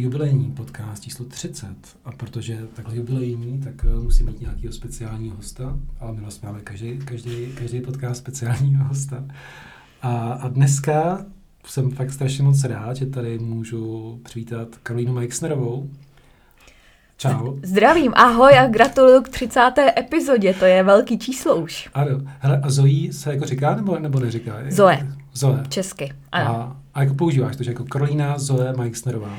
Jubilejní podcast číslo 30 a protože takhle jubilejní, tak uh, musí mít nějakého speciálního hosta, ale my vlastně máme každý, každý, každý podcast speciálního hosta. A, a dneska jsem fakt strašně moc rád, že tady můžu přivítat Karolínu Meixnerovou. Čau. Zdravím, ahoj a gratuluju k 30. epizodě, to je velký číslo už. Ano, hele, a Zoe se jako říká nebo, nebo neříká? Zoe. Zoe. Česky, ano. A, a jako používáš to, že jako Karolína Zoe Meixnerová. Uh,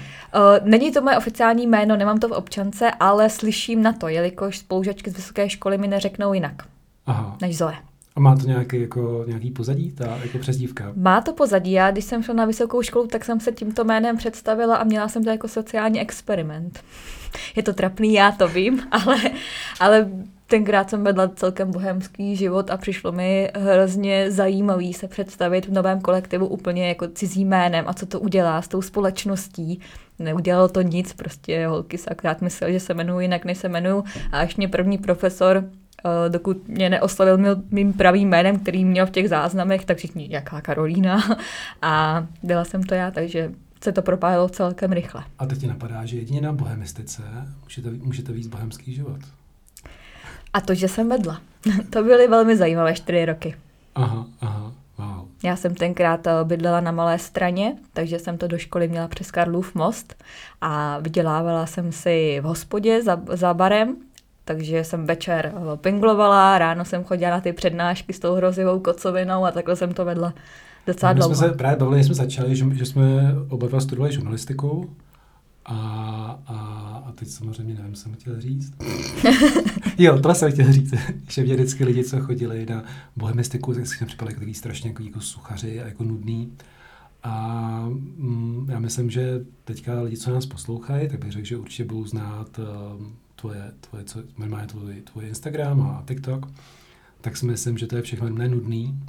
není to moje oficiální jméno, nemám to v občance, ale slyším na to, jelikož spolužačky z vysoké školy mi neřeknou jinak Aha. než Zoe. A má to nějaký, jako, nějaký pozadí, ta jako přezdívka? Má to pozadí. Já, když jsem šla na vysokou školu, tak jsem se tímto jménem představila a měla jsem to jako sociální experiment. Je to trapný, já to vím, ale, ale tenkrát jsem vedla celkem bohemský život a přišlo mi hrozně zajímavý se představit v novém kolektivu úplně jako cizí jménem a co to udělá s tou společností. Neudělalo to nic, prostě holky se akorát mysleli, že se jmenuji jinak, než se jmenuju a až mě první profesor Uh, dokud mě neoslavil mým, mým pravým jménem, který měl v těch záznamech, tak všichni, jaká Karolína. A byla jsem to já, takže se to propálilo celkem rychle. A teď ti napadá, že jedině na bohemistice můžete, můžete víc bohemský život. A to, že jsem vedla. to byly velmi zajímavé čtyři roky. Aha, aha, wow. Já jsem tenkrát eh, bydlela na malé straně, takže jsem to do školy měla přes Karlův most a vydělávala jsem si v hospodě za, za barem takže jsem večer eh, pinglovala, ráno jsem chodila na ty přednášky s tou hrozivou kocovinou a takhle jsem to vedla docela My dlouho. jsme se právě bavili, jsme začali, že, že jsme oba dva studovali žurnalistiku a, a, a teď samozřejmě nevím, co jsem chtěl říct. jo, tohle jsem chtěl říct, že mě vždycky lidi, co chodili na bohemistiku, tak si připadali takový strašně jako, jako suchaři a jako nudný. A mm, já myslím, že teďka lidi, co nás poslouchají, tak bych řekl, že určitě budou znát um, tvoje, tvoje, co, minimálně tvoj, tvoj Instagram a TikTok, tak si myslím, že to je všechno nenudný.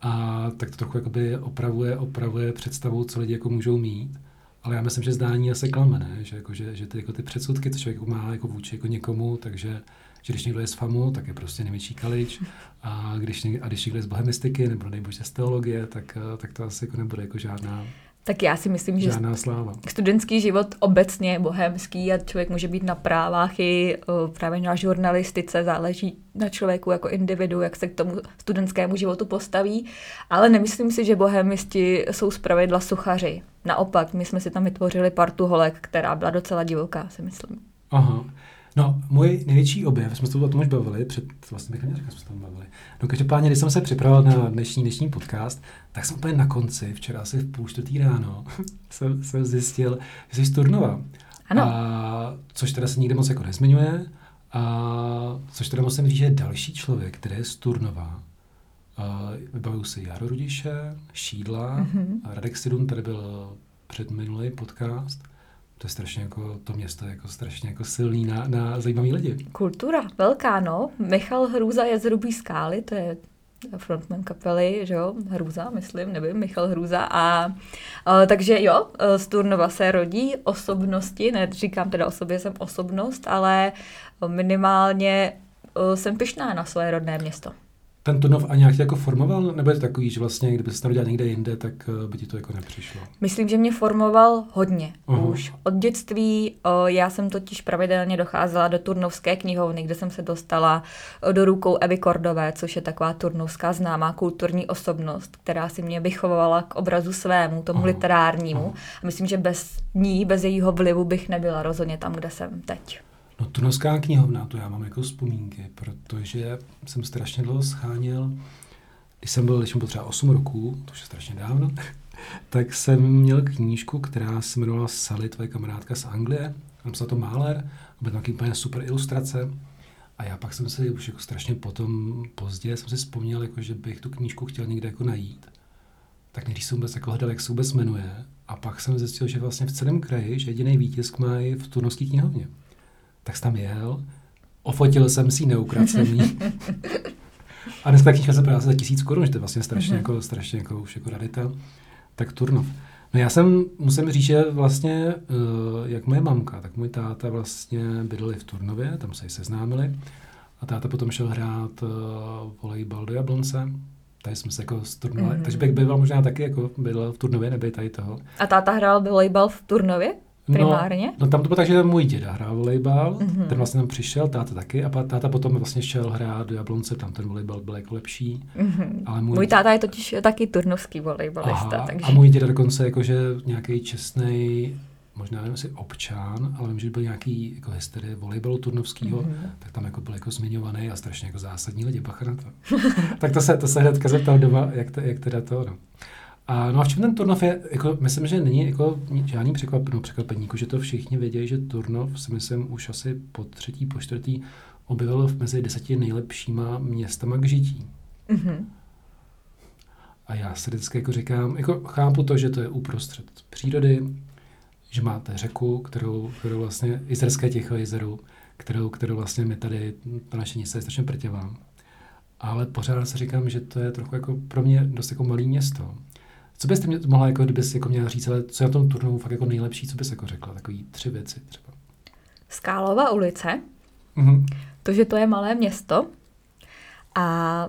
A tak to trochu jakoby opravuje, opravuje představu, co lidi jako můžou mít. Ale já myslím, že zdání asi klame, ne? Že, jako, že, že ty, jako ty předsudky, co člověk má jako vůči jako někomu, takže že když někdo je z FAMu, tak je prostě největší kalič. A když, někdo, a když někdo je z bohemistiky nebo nejbože z teologie, tak, tak to asi jako nebude jako žádná tak já si myslím, že Žádná sláva. studentský život obecně je bohemský a člověk může být na právách i uh, právě na žurnalistice, záleží na člověku jako individu, jak se k tomu studentskému životu postaví, ale nemyslím si, že bohemisti jsou zpravidla suchaři. Naopak, my jsme si tam vytvořili partu holek, která byla docela divoká, si myslím. Aha. No, můj největší objev, jsme se o tom už bavili, před, vlastně bych neřekl, jsme se tam bavili. No, každopádně, když jsem se připravoval na dnešní, dnešní podcast, tak jsem úplně na konci, včera asi v půl čtvrtý ráno, jsem, jsem zjistil, že jsi z Turnova. Ano. A, což teda se nikde moc jako nezmiňuje, a, což teda musím říct, že je další člověk, který je z Turnova. vybavuju si Jaro Rudiše, Šídla, mm-hmm. Radek Sidun, tady byl před minulý podcast to je strašně jako, to město jako strašně jako silný na, na zajímavý lidi. Kultura, velká, no. Michal Hrůza je z Rubí skály, to je frontman kapely, že jo, Hrůza, myslím, nevím, Michal Hrůza a, a takže jo, z Turnova se rodí osobnosti, ne, říkám teda o sobě, jsem osobnost, ale minimálně jsem pyšná na svoje rodné město ten Turnov a nějak jako formoval, nebo je to takový, že vlastně, kdyby se narodil někde jinde, tak eh, by ti to jako nepřišlo? Myslím, že mě formoval hodně uh-huh. už. Od dětství, já jsem totiž pravidelně docházela do turnovské knihovny, kde jsem se dostala do rukou Evy Kordové, což je taková turnovská známá kulturní osobnost, která si mě vychovala k obrazu svému, tomu uh-huh. literárnímu. Uh-huh. A myslím, že bez ní, bez jejího vlivu bych nebyla rozhodně tam, kde jsem teď. No Tunovská knihovna, to já mám jako vzpomínky, protože jsem strašně dlouho scháněl, když jsem byl, když jsem byl třeba 8 roků, to už je strašně dávno, tak jsem měl knížku, která se jmenovala Sally, tvoje kamarádka z Anglie. Tam se to Máler, byl tam úplně super ilustrace. A já pak jsem si už jako strašně potom, pozdě, jsem si vzpomněl, jako, že bych tu knížku chtěl někde jako najít. Tak když jsem vůbec jako hledal, jak se vůbec jmenuje. A pak jsem zjistil, že vlastně v celém kraji, že jediný výtisk mají v Turnovské knihovně tak jsem tam jel, ofotil jsem si neukradl A dneska knižka se prodá za tisíc korun, že to je vlastně strašně, mm-hmm. jako, strašně jako, už jako radita. Tak Turnov. No já jsem, musím říct, že vlastně, uh, jak moje mamka, tak můj táta vlastně bydleli v Turnově, tam se seznámili. A táta potom šel hrát uh, volejbal do Jablonce, tady jsme se jako sturnuli, mm-hmm. takže bych byl možná taky jako byl v Turnově, neby tady toho. A táta hrál volejbal v Turnově? Primárně? No, no tam to bylo tak, že můj děda hrál volejbal, mm-hmm. ten vlastně tam přišel, táta taky, a táta potom vlastně šel hrát do Jablonce, tam ten volejbal byl jako lepší. Mm-hmm. Ale můj... můj táta je totiž taky turnovský volejbalista. Aha, takže... A můj děda dokonce jakože nějaký čestný možná nevím, jestli občan, ale vím, že byl nějaký jako historie volejbalu turnovského, mm-hmm. tak tam jako byl jako zmiňovaný a strašně jako zásadní lidi, bacha na to. tak to se, to se hnedka zeptal doma, jak, to, jak teda to, no. A, no a v čem ten Turnov je, jako, myslím, že není jako žádný překvap, no, překvapení, jako, že to všichni vědějí, že Turnov si myslím už asi po třetí, po čtvrtý objevil mezi deseti nejlepšíma městama k žití. Mm-hmm. A já si vždycky jako říkám, jako chápu to, že to je uprostřed přírody, že máte řeku, kterou, kterou vlastně, Jizerské Ticho jezeru, kterou, kterou vlastně my tady, to naše město je strašně prtěvá. Ale pořád se říkám, že to je trochu jako pro mě dost jako malý město. Co byste mě mohla, jako kdybys jako měla říct, ale co je na tom turnou fakt jako nejlepší, co bys jako řekla? Takový tři věci třeba. Skálova ulice, mm-hmm. to, že to je malé město a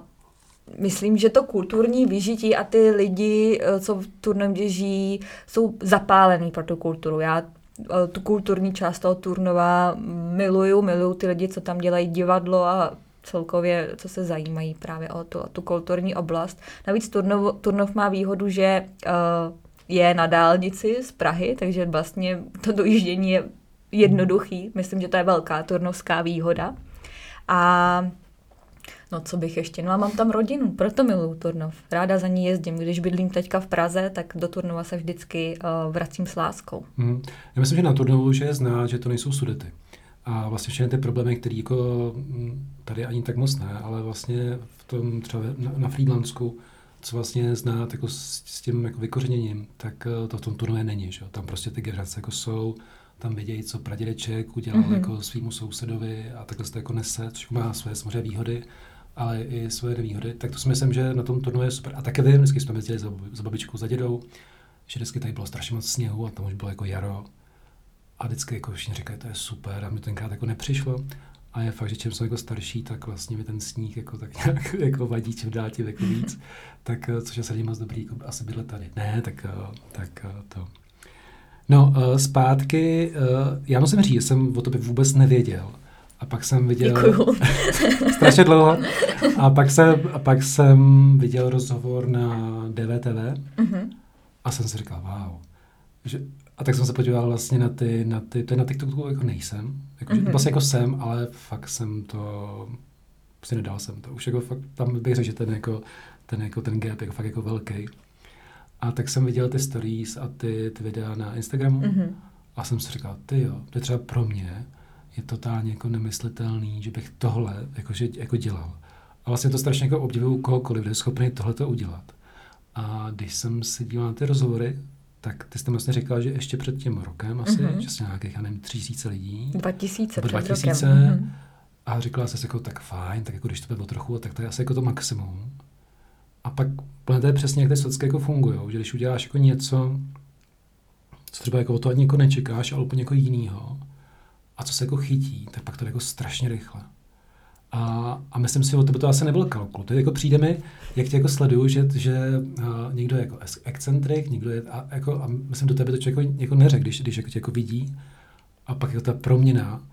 myslím, že to kulturní vyžití a ty lidi, eh, co v Turnově žijí, jsou zapálení pro tu kulturu. Já eh, tu kulturní část toho Turnova miluju, miluju ty lidi, co tam dělají divadlo a celkově, co se zajímají právě o tu, o tu kulturní oblast. Navíc Turnov, Turnov má výhodu, že uh, je na dálnici z Prahy, takže vlastně to dojíždění je jednoduchý. Myslím, že to je velká turnovská výhoda. A No co bych ještě, no a mám tam rodinu, proto miluju Turnov. Ráda za ní jezdím. Když bydlím teďka v Praze, tak do Turnova se vždycky uh, vracím s láskou. Mm. Já myslím, že na Turnovu, že je znát, že to nejsou sudety. A vlastně všechny ty problémy, které jako mm, tady ani tak moc ne, ale vlastně v tom třeba na, na Friedlandsku, co vlastně znát jako s, s tím jako vykořeněním, tak eh, to v tom turnově není. Že? Tam prostě ty generace jako jsou, tam vidějí, co pradědeček udělal mm-hmm. jako svýmu sousedovi a takhle se to jako nese, což má své samozřejmě výhody, ale i své nevýhody. Tak to si myslím, že na tom turnu je super. A také vím, vždycky jsme jezdili za, za babičkou, za dědou, že vždycky tady bylo strašně moc sněhu a tam už bylo jako jaro. A vždycky jako všichni říkají, to je super a mi tenkrát jako nepřišlo. A je fakt, že čím jsem jako starší, tak vlastně mi ten sníh jako tak nějak jako vadí čím dál tím jako víc. tak eh, což je sadě moc dobrý, jako asi bydlet tady. Ne, tak, eh, tak eh, to. No, zpátky, já musím říct, že jsem o tobě vůbec nevěděl. A pak jsem viděl... strašně dlouho. A pak jsem, a pak jsem viděl rozhovor na DVTV mm-hmm. a jsem si říkal, wow. Že, a tak jsem se podíval vlastně na ty, na ty, to je na TikToku jako nejsem. Jako, mm-hmm. Vlastně jako jsem, ale fakt jsem to, prostě nedal jsem to. Už jako fakt, tam bych řekl, že ten jako, ten jako ten gap jako fakt jako velký. A tak jsem viděl ty stories a ty, ty videa na Instagramu mm-hmm. a jsem si říkal, ty jo, to je třeba pro mě, je totálně jako nemyslitelný, že bych tohle jakože, jako dělal. A vlastně to strašně jako obdivuju kohokoliv, kdo je schopný tohle udělat. A když jsem si díval na ty rozhovory, tak ty jste vlastně říkal, že ještě před tím rokem asi, mm-hmm. že jsi nějakých, já nevím, tři tisíce lidí. Dva tisíce před 2000. Mm-hmm. A říkala jsi jako tak fajn, tak jako když to bylo trochu, tak to je asi jako to maximum. A pak to je přesně, jak ty socky jako fungují, že když uděláš jako něco, co třeba jako o to ani jako nečekáš, ale úplně jako jinýho, a co se jako chytí, tak pak to je jako strašně rychle. A, a myslím si, že to by to asi nebyl kalkul. To je jako přijde mi, jak tě jako sleduju, že, že uh, někdo je jako excentrik, někdo je, a, jako, a myslím, do tebe to člověk jako, jako neřekl, když, když jako tě jako vidí. A pak jako ta proměna,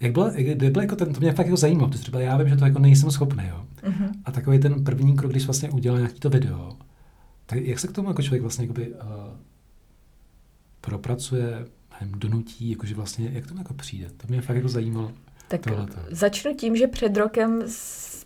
jak byla, jak byla jako ten, to mě fakt jako zajímalo, protože třeba já vím, že to jako nejsem schopný, jo. Uh-huh. A takový ten první krok, když vlastně udělal nějaký to video, tak jak se k tomu jako člověk vlastně jakoby, uh, propracuje, nevím, donutí, jakože vlastně, jak to jako přijde? To mě fakt jako zajímalo. Tak tohleto. začnu tím, že před rokem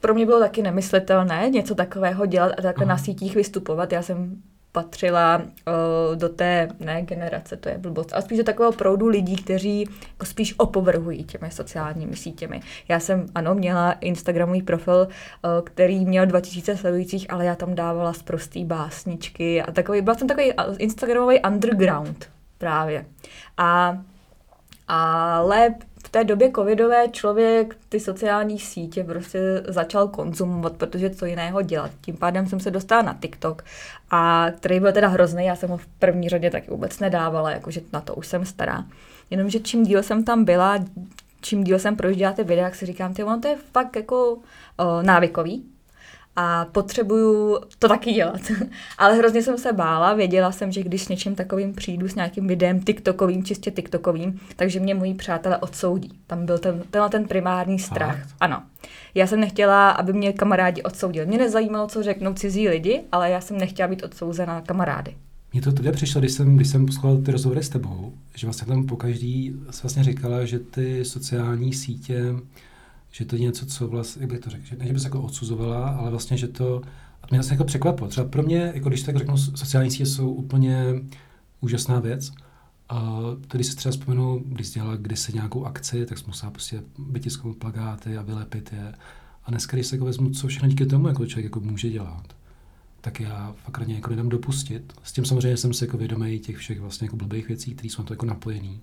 pro mě bylo taky nemyslitelné něco takového dělat a takhle Aha. na sítích vystupovat. Já jsem patřila uh, do té, ne generace, to je blbost, ale spíš do takového proudu lidí, kteří jako spíš opovrhují těmi sociálními sítěmi. Já jsem, ano, měla Instagramový profil, uh, který měl 2000 sledujících, ale já tam dávala zprostý básničky a takový, byla jsem takový Instagramový underground právě. A, ale té době covidové člověk ty sociální sítě prostě začal konzumovat, protože co jiného dělat. Tím pádem jsem se dostala na TikTok, a který byl teda hrozný, já jsem ho v první řadě taky vůbec nedávala, jakože na to už jsem stará. Jenomže čím díl jsem tam byla, čím díl jsem projížděla ty videa, jak si říkám, ty, ono to je fakt jako uh, návykový. A potřebuju to taky dělat. Ale hrozně jsem se bála, věděla jsem, že když s něčím takovým přijdu, s nějakým videem TikTokovým, čistě TikTokovým, takže mě moji přátelé odsoudí. Tam byl ten, tenhle ten primární strach. Fakt? Ano. Já jsem nechtěla, aby mě kamarádi odsoudili. Mě nezajímalo, co řeknou cizí lidi, ale já jsem nechtěla být odsouzena kamarády. Mně to tedy přišlo, když jsem, když jsem poslouchal ty rozhovory s tebou, že vlastně tam po každý vlastně říkala, že ty sociální sítě že to je něco, co vlastně, jak bych to řekl, že ne, že bys jako odsuzovala, ale vlastně, že to, a to mě vlastně jako překvapilo. Třeba pro mě, jako když tak řeknu, sociální sítě jsou úplně úžasná věc. A tady si třeba vzpomenu, když dělala kdysi nějakou akci, tak jsem musela prostě vytisknout plagáty a vylepit je. A dneska, když se jako vezmu, co všechno díky tomu jako člověk jako může dělat, tak já fakt raně jako nedám dopustit. S tím samozřejmě jsem si jako vědomý těch všech vlastně jako blbých věcí, které jsou to jako napojený.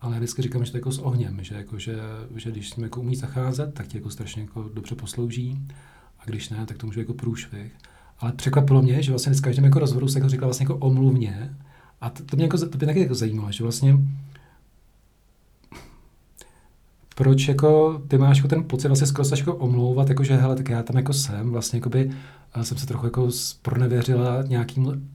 Ale vždycky říkám, že to jako s ohněm, že, jako, že, že když s ním jako umí zacházet, tak ti jako strašně jako dobře poslouží. A když ne, tak to může jako průšvih. Ale překvapilo mě, že vlastně s každým jako rozhovoru se jako říkala vlastně jako omluvně. A to, to mě jako, to mě taky jako zajímalo, že vlastně proč jako ty máš jako ten pocit vlastně skoro jako omlouvat, jako že hele, tak já tam jako jsem, vlastně jako by, jsem se trochu jako pronevěřila nějakým,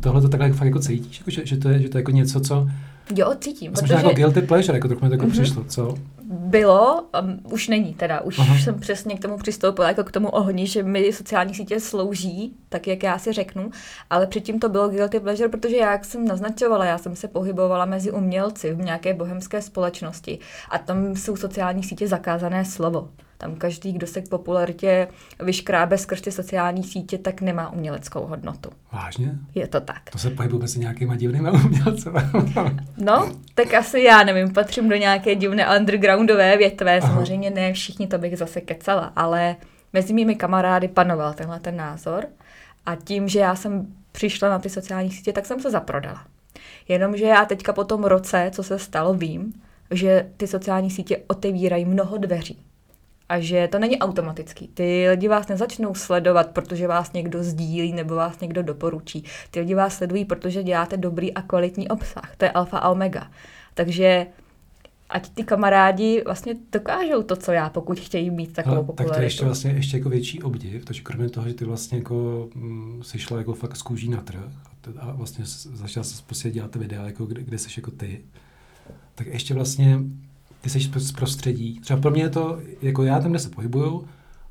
tohle to takhle fakt jako cítíš, jako, že, že, to je, že to je jako něco, co, Jo, cítím. Protože... jako guilty pleasure, jako trochu mi to jako mm-hmm. přišlo, co? Bylo, um, už není teda, už Aha. jsem přesně k tomu přistoupila, jako k tomu ohni, že mi sociální sítě slouží, tak jak já si řeknu, ale předtím to bylo guilty pleasure, protože já, jak jsem naznačovala, já jsem se pohybovala mezi umělci v nějaké bohemské společnosti a tam jsou sociální sítě zakázané slovo. Tam každý, kdo se k popularitě vyškrábe skrz ty sociální sítě, tak nemá uměleckou hodnotu. Vážně? Je to tak. To se pohybuje mezi nějakýma divnými umělci. no, tak asi já nevím, patřím do nějaké divné undergroundové větve. Aha. Samozřejmě ne všichni, to bych zase kecala, ale mezi mými kamarády panoval tenhle ten názor. A tím, že já jsem přišla na ty sociální sítě, tak jsem se zaprodala. Jenomže já teďka po tom roce, co se stalo, vím, že ty sociální sítě otevírají mnoho dveří a že to není automatický. Ty lidi vás nezačnou sledovat, protože vás někdo sdílí nebo vás někdo doporučí. Ty lidi vás sledují, protože děláte dobrý a kvalitní obsah. To je alfa a omega. Takže ať ty kamarádi vlastně dokážou to, co já, pokud chtějí mít takovou popularitu. Tak to je ještě vlastně ještě jako větší obdiv, takže kromě toho, že ty vlastně jako mm, jsi šla jako fakt z kůží na trh a, a vlastně začala se prostě dělat videa, jako kde, kde jsi jako ty, tak ještě vlastně ty jsi z prostředí. Třeba pro mě je to, jako já tam, kde se pohybuju,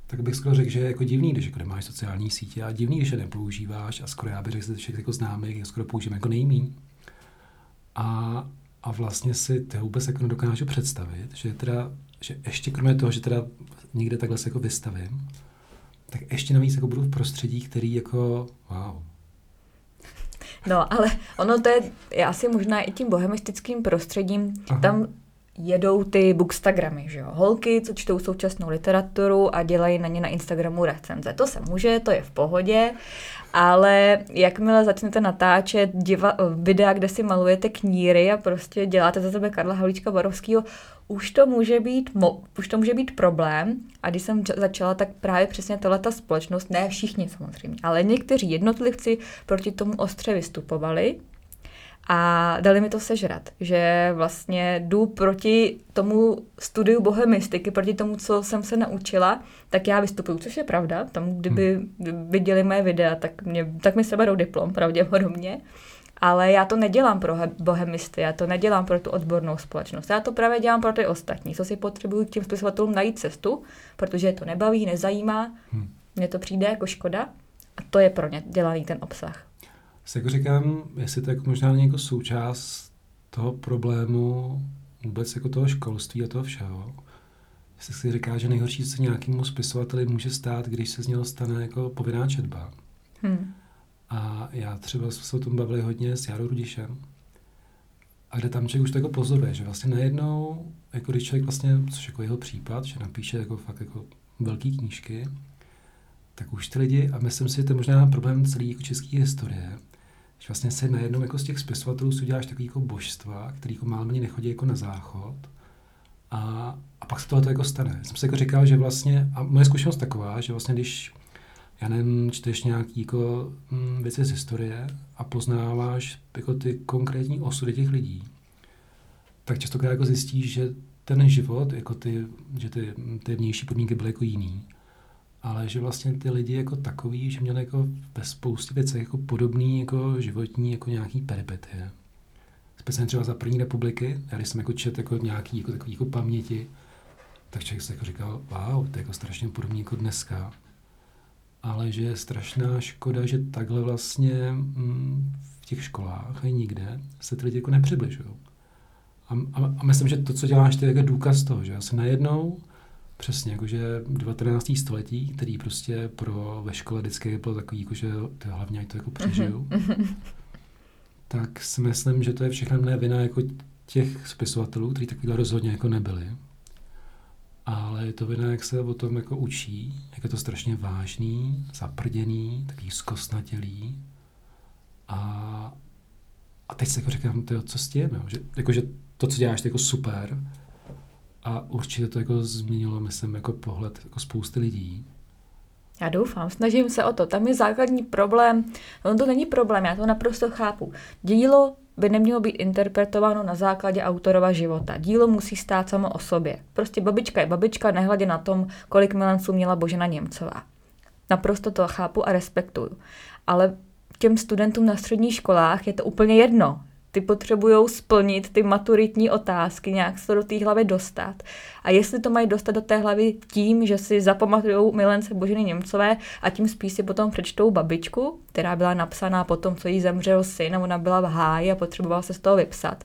tak bych skoro řekl, že je jako divný, když jako nemáš sociální sítě a divný, když je nepoužíváš a skoro já bych řekl, že všech jako známých je skoro používám jako nejmíň. A, a vlastně si ty vůbec jako nedokážu představit, že teda, že ještě kromě toho, že teda někde takhle se jako vystavím, tak ještě navíc jako budu v prostředí, který jako, wow, No, ale ono to je, je asi možná i tím bohemistickým prostředím, Aha. tam jedou ty bookstagramy, že jo. Holky, co čtou současnou literaturu a dělají na ně na Instagramu recenze. To se může, to je v pohodě, ale jakmile začnete natáčet diva, videa, kde si malujete kníry a prostě děláte za sebe Karla Havlíčka Barovského, už to může být, mo, už to může být problém. A když jsem začala, tak právě přesně tahle ta společnost, ne všichni samozřejmě, ale někteří jednotlivci proti tomu ostře vystupovali a dali mi to sežrat, že vlastně jdu proti tomu studiu bohemistiky, proti tomu, co jsem se naučila, tak já vystupuju, což je pravda. Tam, kdyby hmm. viděli moje videa, tak, mě, tak mi se berou diplom pravděpodobně. Ale já to nedělám pro bohemisty, já to nedělám pro tu odbornou společnost. Já to právě dělám pro ty ostatní, co si potřebuju těm spisovatelům najít cestu, protože je to nebaví, nezajímá, hmm. mně to přijde jako škoda a to je pro ně dělaný ten obsah si jako říkám, jestli to jako možná není jako součást toho problému vůbec jako toho školství a toho všeho. Jestli si říká, že nejhorší se nějakému spisovateli může stát, když se z něho stane jako povinná četba. Hmm. A já třeba jsme se o tom bavili hodně s Jarou Rudišem. A kde tam člověk už to jako pozoruje, že vlastně najednou, jako když člověk vlastně, což jako jeho případ, že napíše jako fakt jako velké knížky, tak už ty lidi, a myslím si, že to je možná problém celé jako české historie, že vlastně se najednou jako z těch spisovatelů si uděláš takový jako božstva, který jako málo nechodí jako na záchod a, a pak se tohle jako stane. Jsem si jako říkal, že vlastně, a moje zkušenost taková, že vlastně když já nevím, čteš nějaký jako hm, věci z historie a poznáváš jako ty konkrétní osudy těch lidí, tak častokrát jako zjistíš, že ten život, jako ty, že ty, ty vnější podmínky byly jako jiný. Ale že vlastně ty lidi jako takový, že měli jako ve spoustě věcech jako podobný jako životní jako nějaký peripetie. Speciálně třeba za první republiky, já když jsem jako čet jako nějaký jako takový jako paměti, tak člověk se jako říkal, wow, to je jako strašně podobný jako dneska. Ale že je strašná škoda, že takhle vlastně mm, v těch školách a nikde se ty lidi jako nepřibližují. A, a, a myslím, že to, co děláš, to je jako důkaz toho, že asi najednou Přesně, jakože 19. století, který prostě pro ve škole vždycky bylo takový, jakože to hlavně, ať to jako přežiju, mm-hmm. tak si myslím, že to je všechno ne vina jako těch spisovatelů, kteří takovýhle rozhodně jako nebyli. Ale je to vina, jak se o tom jako učí, jak je to strašně vážný, zaprděný, takový zkostnatělý. A, a teď si jako říkám, tyjo, co s tím, jo? Že, jako, že to, co děláš, je jako super, a určitě to jako změnilo, myslím, jako pohled jako spousty lidí. Já doufám, snažím se o to. Tam je základní problém, on to není problém, já to naprosto chápu. Dílo by nemělo být interpretováno na základě autorova života. Dílo musí stát samo o sobě. Prostě babička je babička, nehledě na tom, kolik milenců měla Božena Němcová. Naprosto to chápu a respektuju. Ale těm studentům na středních školách je to úplně jedno ty potřebují splnit ty maturitní otázky, nějak se to do té hlavy dostat. A jestli to mají dostat do té hlavy tím, že si zapamatují milence Boženy Němcové a tím spíš si potom přečtou babičku, která byla napsaná po tom, co jí zemřel syn a ona byla v háji a potřebovala se z toho vypsat,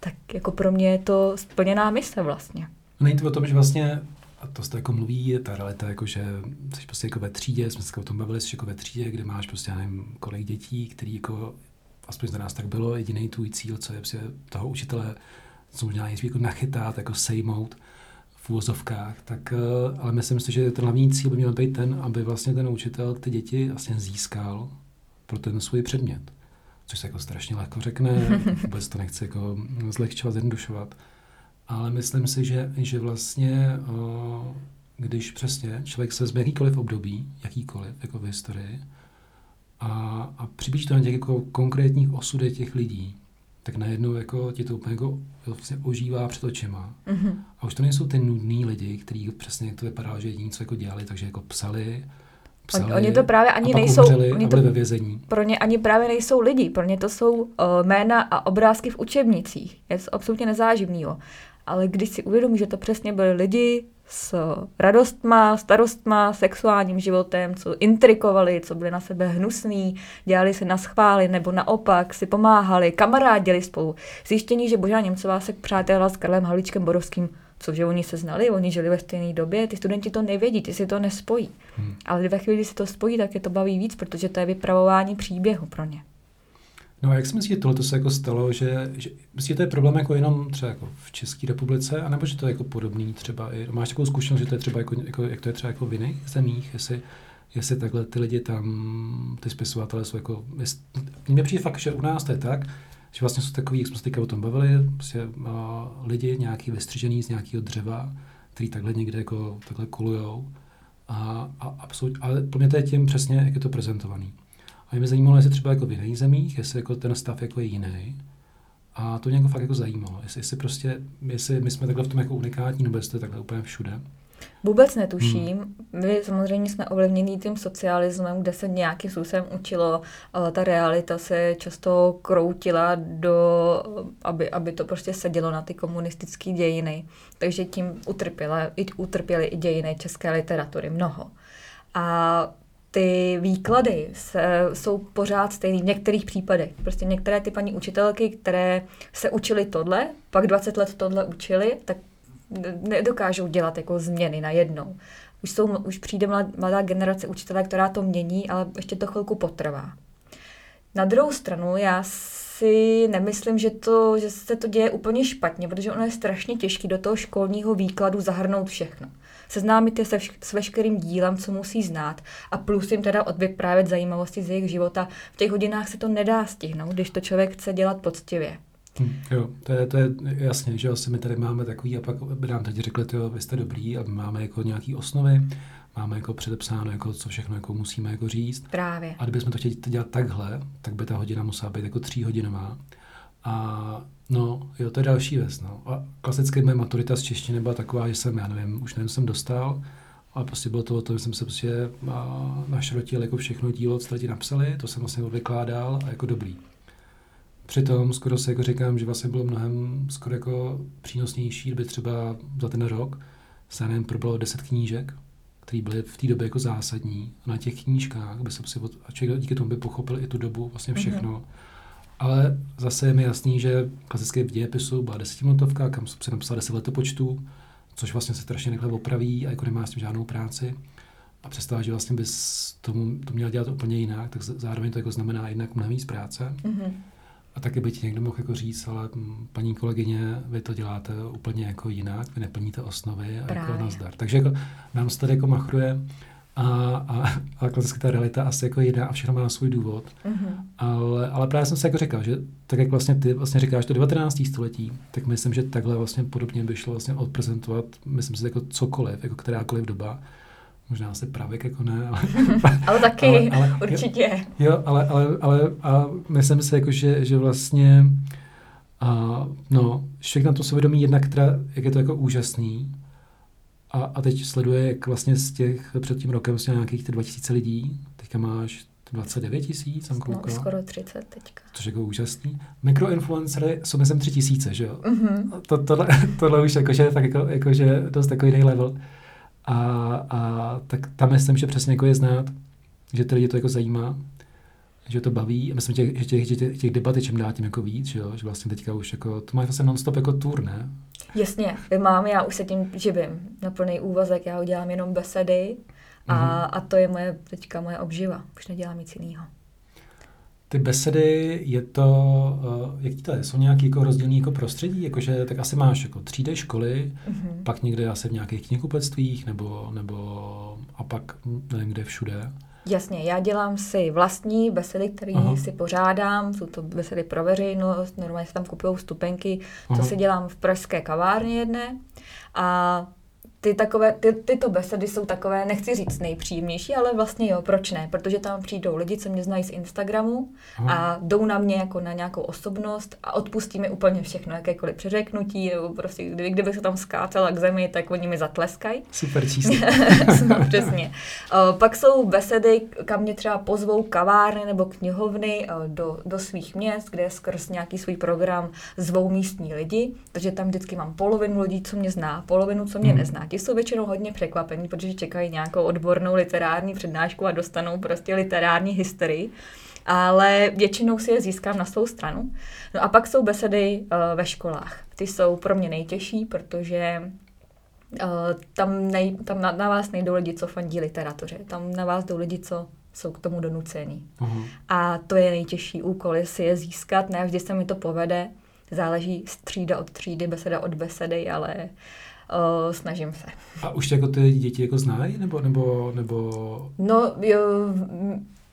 tak jako pro mě je to splněná mise vlastně. Není to o tom, že vlastně a to se jako mluví, ta realita, jako že jsi prostě jako ve třídě, jsme se o tom bavili, jsi jako ve třídě, kde máš prostě, já nevím, kolik dětí, který jako aspoň za nás tak bylo, jediný tvůj cíl, co je toho učitele, co možná nejdřív jako nachytat, jako sejmout v úvozovkách, tak, eh, ale myslím si, že ten hlavní cíl by měl být ten, aby vlastně ten učitel ty děti vlastně získal pro ten svůj předmět. Což se jako strašně lehko řekne, vůbec to nechci jako zlehčovat, zjednodušovat. Ale myslím si, že, že vlastně, eh, když přesně člověk se z jakýkoliv období, jakýkoliv, jako v historii, a, a přiblíží to na těch jako konkrétních osudech těch lidí, tak najednou jako ti to úplně jako vlastně ožívá před očima. Mm-hmm. A už to nejsou ty nudní lidi, kteří přesně jak to vypadá, že jediní co jako dělali, takže jako psali, psali oni to právě ani nejsou, oni to, ve vězení. Pro ně ani právě nejsou lidi, pro ně to jsou uh, jména a obrázky v učebnicích. Je to absolutně nezáživného. Ale když si uvědomí, že to přesně byli lidi s radostma, starostma, sexuálním životem, co intrikovali, co byli na sebe hnusný, dělali se na schvály nebo naopak si pomáhali, kamarádili spolu. Zjištění, že Božá Němcová se přátelila s Karlem Havlíčkem Borovským, cože oni se znali, oni žili ve stejné době, ty studenti to nevědí, ty si to nespojí. Hmm. Ale ve chvíli, kdy si to spojí, tak je to baví víc, protože to je vypravování příběhu pro ně. No a jak si myslíte, tohle se jako stalo, že, že myslíte, to je problém jako jenom třeba jako v České republice, anebo že to je jako podobný třeba i, máš takovou zkušenost, že to je třeba jako, jako jak to je třeba jako v jiných zemích, jestli, jestli takhle ty lidi tam, ty spisovatelé jsou jako, mně přijde fakt, že u nás to je tak, že vlastně jsou takový, jak jsme se o tom bavili, prostě uh, lidi nějaký vystřižený z nějakého dřeva, který takhle někde jako takhle kolujou. A, a, absolut, ale pro mě to je tím přesně, jak je to prezentovaný. A mě zajímalo, jestli třeba jako v jiných zemích, jestli jako ten stav jako je jiný. A to mě jako fakt jako zajímalo, jestli, jestli prostě, jestli my jsme takhle v tom jako unikátní, nebo jestli to je takhle úplně všude. Vůbec netuším. Hmm. My samozřejmě jsme ovlivněni tím socialismem, kde se nějakým způsobem učilo, ale ta realita se často kroutila do, aby, aby to prostě sedělo na ty komunistické dějiny. Takže tím utrpěla, i, utrpěly i dějiny české literatury mnoho. A ty výklady se, jsou pořád stejný v některých případech. Prostě některé ty paní učitelky, které se učily tohle, pak 20 let tohle učily, tak nedokážou dělat jako změny najednou. Už, jsou, už přijde mladá generace učitelé, která to mění, ale ještě to chvilku potrvá. Na druhou stranu já si nemyslím, že, to, že se to děje úplně špatně, protože ono je strašně těžké do toho školního výkladu zahrnout všechno seznámit je se vš- s veškerým dílem, co musí znát a plus jim teda odvyprávět zajímavosti z jejich života. V těch hodinách se to nedá stihnout, když to člověk chce dělat poctivě. Hmm, jo, to je, to je jasně, že asi my tady máme takový, a pak by nám teď řekli, jo, vy jste dobrý a máme jako nějaký osnovy, máme jako předepsáno, jako co všechno jako musíme jako říct. Právě. A kdybychom to chtěli dělat takhle, tak by ta hodina musela být jako tříhodinová. A no, jo, to je další věc. No. A klasicky moje maturita z češtiny byla taková, že jsem, já nevím, už nevím, jsem dostal, ale prostě bylo to o tom, že jsem se prostě a, našrotil jako všechno dílo, co lidi napsali, to jsem vlastně vykládal a jako dobrý. Přitom skoro se jako říkám, že vlastně bylo mnohem skoro jako přínosnější, kdyby třeba za ten rok se nevím, probalo deset knížek, které byly v té době jako zásadní. A na těch knížkách by si, od, a člověk díky tomu by pochopil i tu dobu, vlastně mhm. všechno. Mm-hmm. Ale zase je mi jasný, že klasické v dějepisu byla desetiminutovka, kam si napsal deset letopočtů, což vlastně se strašně rychle opraví a jako nemá s tím žádnou práci. A představa, že vlastně bys tomu, to měl dělat úplně jinak, tak zároveň to jako znamená jednak mnohem víc práce. Mm-hmm. A taky by ti někdo mohl jako říct, ale paní kolegyně, vy to děláte úplně jako jinak, vy neplníte osnovy a jako Právě. jako nazdar. Takže jako nám se tady jako machruje a, a, a klasická ta realita asi jako jiná a všechno má svůj důvod. Mm-hmm. Ale, ale právě jsem si jako říkal, že tak jak vlastně ty vlastně říkáš to 19. století, tak myslím, že takhle vlastně podobně by šlo vlastně odprezentovat, myslím si, jako cokoliv, jako kterákoliv doba. Možná asi pravěk jako ne, ale... ale taky, ale, ale, určitě. Jo, jo ale, ale, ale a myslím si, jako, že, že vlastně a, no, člověk na to se vědomí jednak, teda, jak je to jako úžasný, a, a teď sleduje, jak vlastně z těch před tím rokem vlastně nějakých 2000 lidí, teďka máš 29 tisíc, jsem koukal. No, skoro 30 teďka. Což je jako úžasný. Mikroinfluencery jsou myslím 3 tisíce, že jo? Mm-hmm. To, tohle, tohle už jakože, tak jako, jakože dost takový jiný level. A, a tak tam myslím, že přesně jako je znát, že ty lidi to jako zajímá, že to baví. A myslím, že těch, těch, těch, těch debat je čím dál tím jako víc, že, jo? že vlastně teďka už jako, to má vlastně non-stop jako tour, ne? Jasně, mám, já už se tím živím na plný úvazek, já udělám jenom besedy a, mm-hmm. a to je moje teďka moje obživa, už nedělám nic jiného. Ty besedy, je to, uh, jak to je, jsou nějaký jako rozdílný jako prostředí, jakože tak asi máš jako 3D školy, mm-hmm. pak někde asi v nějakých knihkupectvích, nebo, nebo a pak nevím kde všude. Jasně, já dělám si vlastní besedy, které si pořádám, jsou to besedy pro veřejnost, normálně se tam kupují stupenky, to si dělám v pražské kavárně jedné a ty takové, ty, tyto besedy jsou takové, nechci říct nejpříjemnější, ale vlastně jo, proč ne? Protože tam přijdou lidi, co mě znají z Instagramu Aha. a jdou na mě jako na nějakou osobnost a odpustí mi úplně všechno, jakékoliv přeřeknutí, nebo prostě kdyby, kdyby se tam skácela k zemi, tak oni mi zatleskají. Super číslo. no, přesně. Uh, pak jsou besedy, kam mě třeba pozvou kavárny nebo knihovny uh, do, do svých měst, kde skrz nějaký svůj program zvou místní lidi, takže tam vždycky mám polovinu lidí, co mě zná, polovinu, co mě hmm. nezná ti jsou většinou hodně překvapení, protože čekají nějakou odbornou literární přednášku a dostanou prostě literární historii ale většinou si je získám na svou stranu. No a pak jsou besedy uh, ve školách. Ty jsou pro mě nejtěžší, protože uh, tam, nej, tam na, na vás nejdou lidi, co fandí literatuře. Tam na vás jdou lidi, co jsou k tomu donucení. Uh-huh. A to je nejtěžší úkol, jestli je získat. Ne vždy se mi to povede. Záleží třída od třídy, beseda od besedy, ale uh, snažím se. A už jako ty děti jako znají? Nebo, nebo, nebo... No, jo,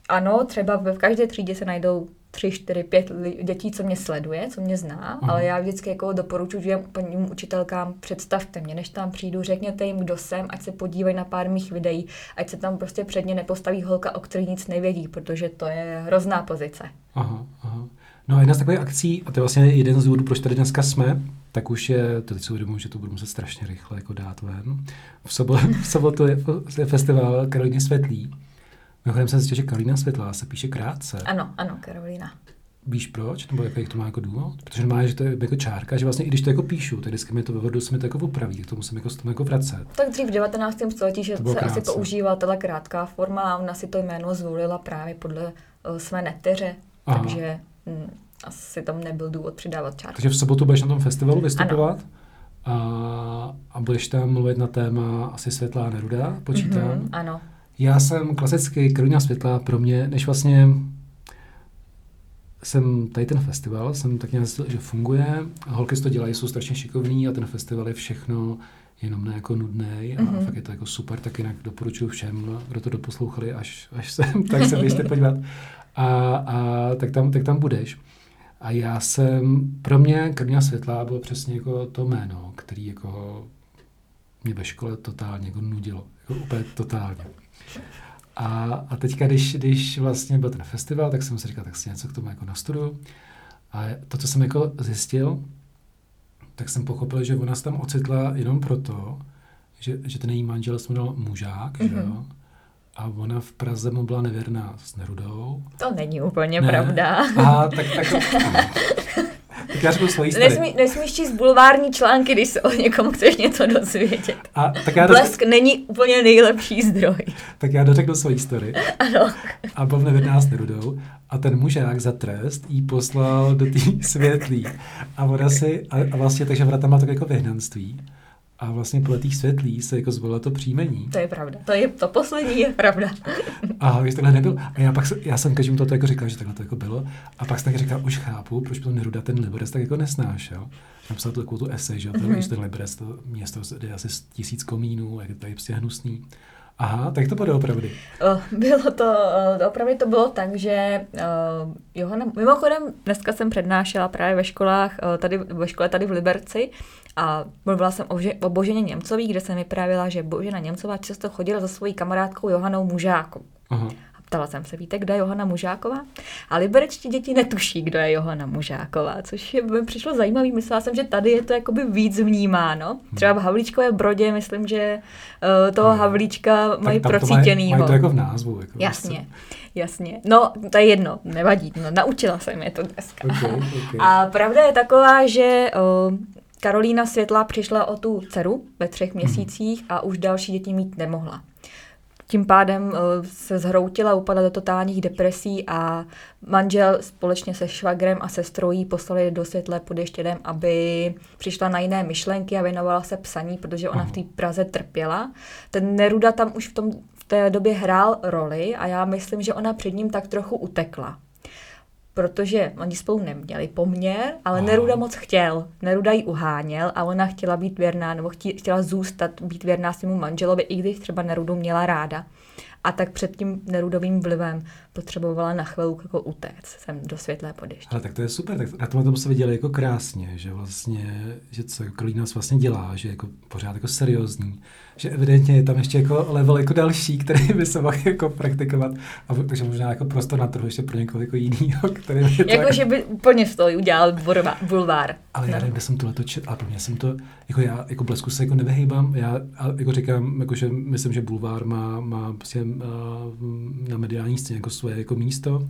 ano, třeba v každé třídě se najdou tři, čtyři, pět dětí, co mě sleduje, co mě zná, Aha. ale já vždycky jako doporučuji paním učitelkám, představte mě, než tam přijdu, řekněte jim, kdo jsem, ať se podívají na pár mých videí, ať se tam prostě předně nepostaví holka, o který nic nevědí, protože to je hrozná pozice. Aha, aha. No a jedna z takových akcí, a to je vlastně jeden z důvodů, proč tady dneska jsme, tak už je, to teď si uvědomuji, že to budu muset strašně rychle jako dát ven. V, sobotu, v sobotu je, je festival Karolíny Světlý. Mimochodem jsem zjistil, že Karolína Světlá se píše krátce. Ano, ano, Karolína. Víš proč? Nebo jak to má jako důvod? Protože má, že to je jako čárka, že vlastně i když to jako píšu, tak vždycky mi to ve vodu se mi to jako opraví, tak to musím jako, tomu jako vracet. Tak dřív v 19. století, že se krátce. asi používala tato krátká forma a ona si to jméno zvolila právě podle uh, své neteře, Aha. takže mm, asi tam nebyl důvod přidávat čárku. Takže v sobotu budeš na tom festivalu vystupovat? Ano. A, a budeš tam mluvit na téma asi světlá neruda, počítám? Mm-hmm, ano. Já jsem klasický Karolina světla pro mě, než vlastně jsem tady ten festival, jsem tak nějak že funguje, holky to dělají, jsou strašně šikovní a ten festival je všechno jenom ne jako nudný a mm-hmm. fakt je to jako super, tak jinak doporučuji všem, kdo to doposlouchali až, až sem, tak se běžte podívat. A, a tak, tam, tak tam budeš. A já jsem, pro mě Krňa světlá bylo přesně jako to jméno, který jako mě ve škole totálně jako nudilo. Jako úplně totálně. A, a teďka, když, když vlastně byl ten festival, tak jsem si říkal, tak si něco k tomu jako nastuduju. A to, co jsem jako zjistil, tak jsem pochopil, že ona se tam ocitla jenom proto, že, že ten její manžel se jmenoval Mužák, mm-hmm. že Mhm. jo? A ona v Praze mu byla nevěrná s Nerudou. To není úplně Ne. pravda. Aha, tak, tak, tak já řeknu svoji story. Nesmí, nesmíš číst bulvární články, když se o někom chceš něco dozvědět. A, tak, já Blesk není úplně nejlepší zdroj. tak já dořeknu svoji story. Ano. A byl nevěrná s Nerudou. A ten mužák za trest jí poslal do té světlí. A ona si, a, a vlastně takže ona tam má tak jako vyhnanství. A vlastně podle těch světlí se jako zvolila to příjmení. To je pravda. To je to poslední je pravda. A když takhle nebyl. A já pak se, já jsem každému toto jako říkal, že takhle to jako bylo. A pak jsem taky říkal, už chápu, proč byl Neruda ten Liberec tak jako nesnášel. Napsal tu takovou tu esej, že Mhm. mm-hmm. ten, ten Liberec, to město, kde je asi tisíc komínů, jak je to tady prostě hnusný. Aha, tak to bude opravdu. Bylo to, opravdu to bylo tak, že Johana, mimochodem dneska jsem přednášela právě ve školách, tady ve škole tady v Liberci a mluvila jsem o, že, o Boženě Němcový, kde jsem vyprávěla, že Božena Němcová často chodila za svojí kamarádkou Johanou Mužákovou. Aha. A ptala jsem se, víte, kdo je Johana Mužáková? A liberečtí děti netuší, kdo je Johana Mužáková, což je, mi přišlo zajímavý. Myslela jsem, že tady je to jakoby víc vnímáno. Třeba v Havlíčkové Brodě, myslím, že uh, toho. Havlíčka mají procítěnýho. Mají, mají to jako v názvu. Jako Jasně, jasně. No, to je jedno, nevadí, no, naučila jsem je to dneska. Okay, okay. A pravda je taková, že o, Karolína Světlá přišla o tu dceru ve třech měsících a už další děti mít nemohla. Tím pádem o, se zhroutila, upadla do totálních depresí a manžel společně se švagrem a sestrou jí poslali do světle pod ještědem, aby přišla na jiné myšlenky a věnovala se psaní, protože ona v té Praze trpěla. Ten Neruda tam už v, tom, v té době hrál roli a já myslím, že ona před ním tak trochu utekla protože oni spolu neměli poměr, ale Aha. Neruda moc chtěl. Neruda ji uháněl a ona chtěla být věrná, nebo chtí- chtěla zůstat, být věrná svému manželovi, i když třeba Nerudu měla ráda. A tak před tím Nerudovým vlivem potřebovala na chvilku jako utéct sem do světlé podešti. Ale tak to je super, tak na tomhle tom se viděli jako krásně, že vlastně, že co Kalínas vlastně dělá, že je jako pořád jako seriózní, že evidentně je tam ještě jako level jako další, který by se mohl jako praktikovat, a takže možná jako prostor na trhu ještě pro někoho jako jinýho, který by to Jako, že by úplně z toho udělal bulvár. Ale já No. nevím, kde jsem tohle čet, ale pro mě jsem to, jako já, jako blesku se jako nevyhýbám, já jako říkám, jako že myslím, že Bulvár má, má prostě uh, na mediální scéně jako svoje jako místo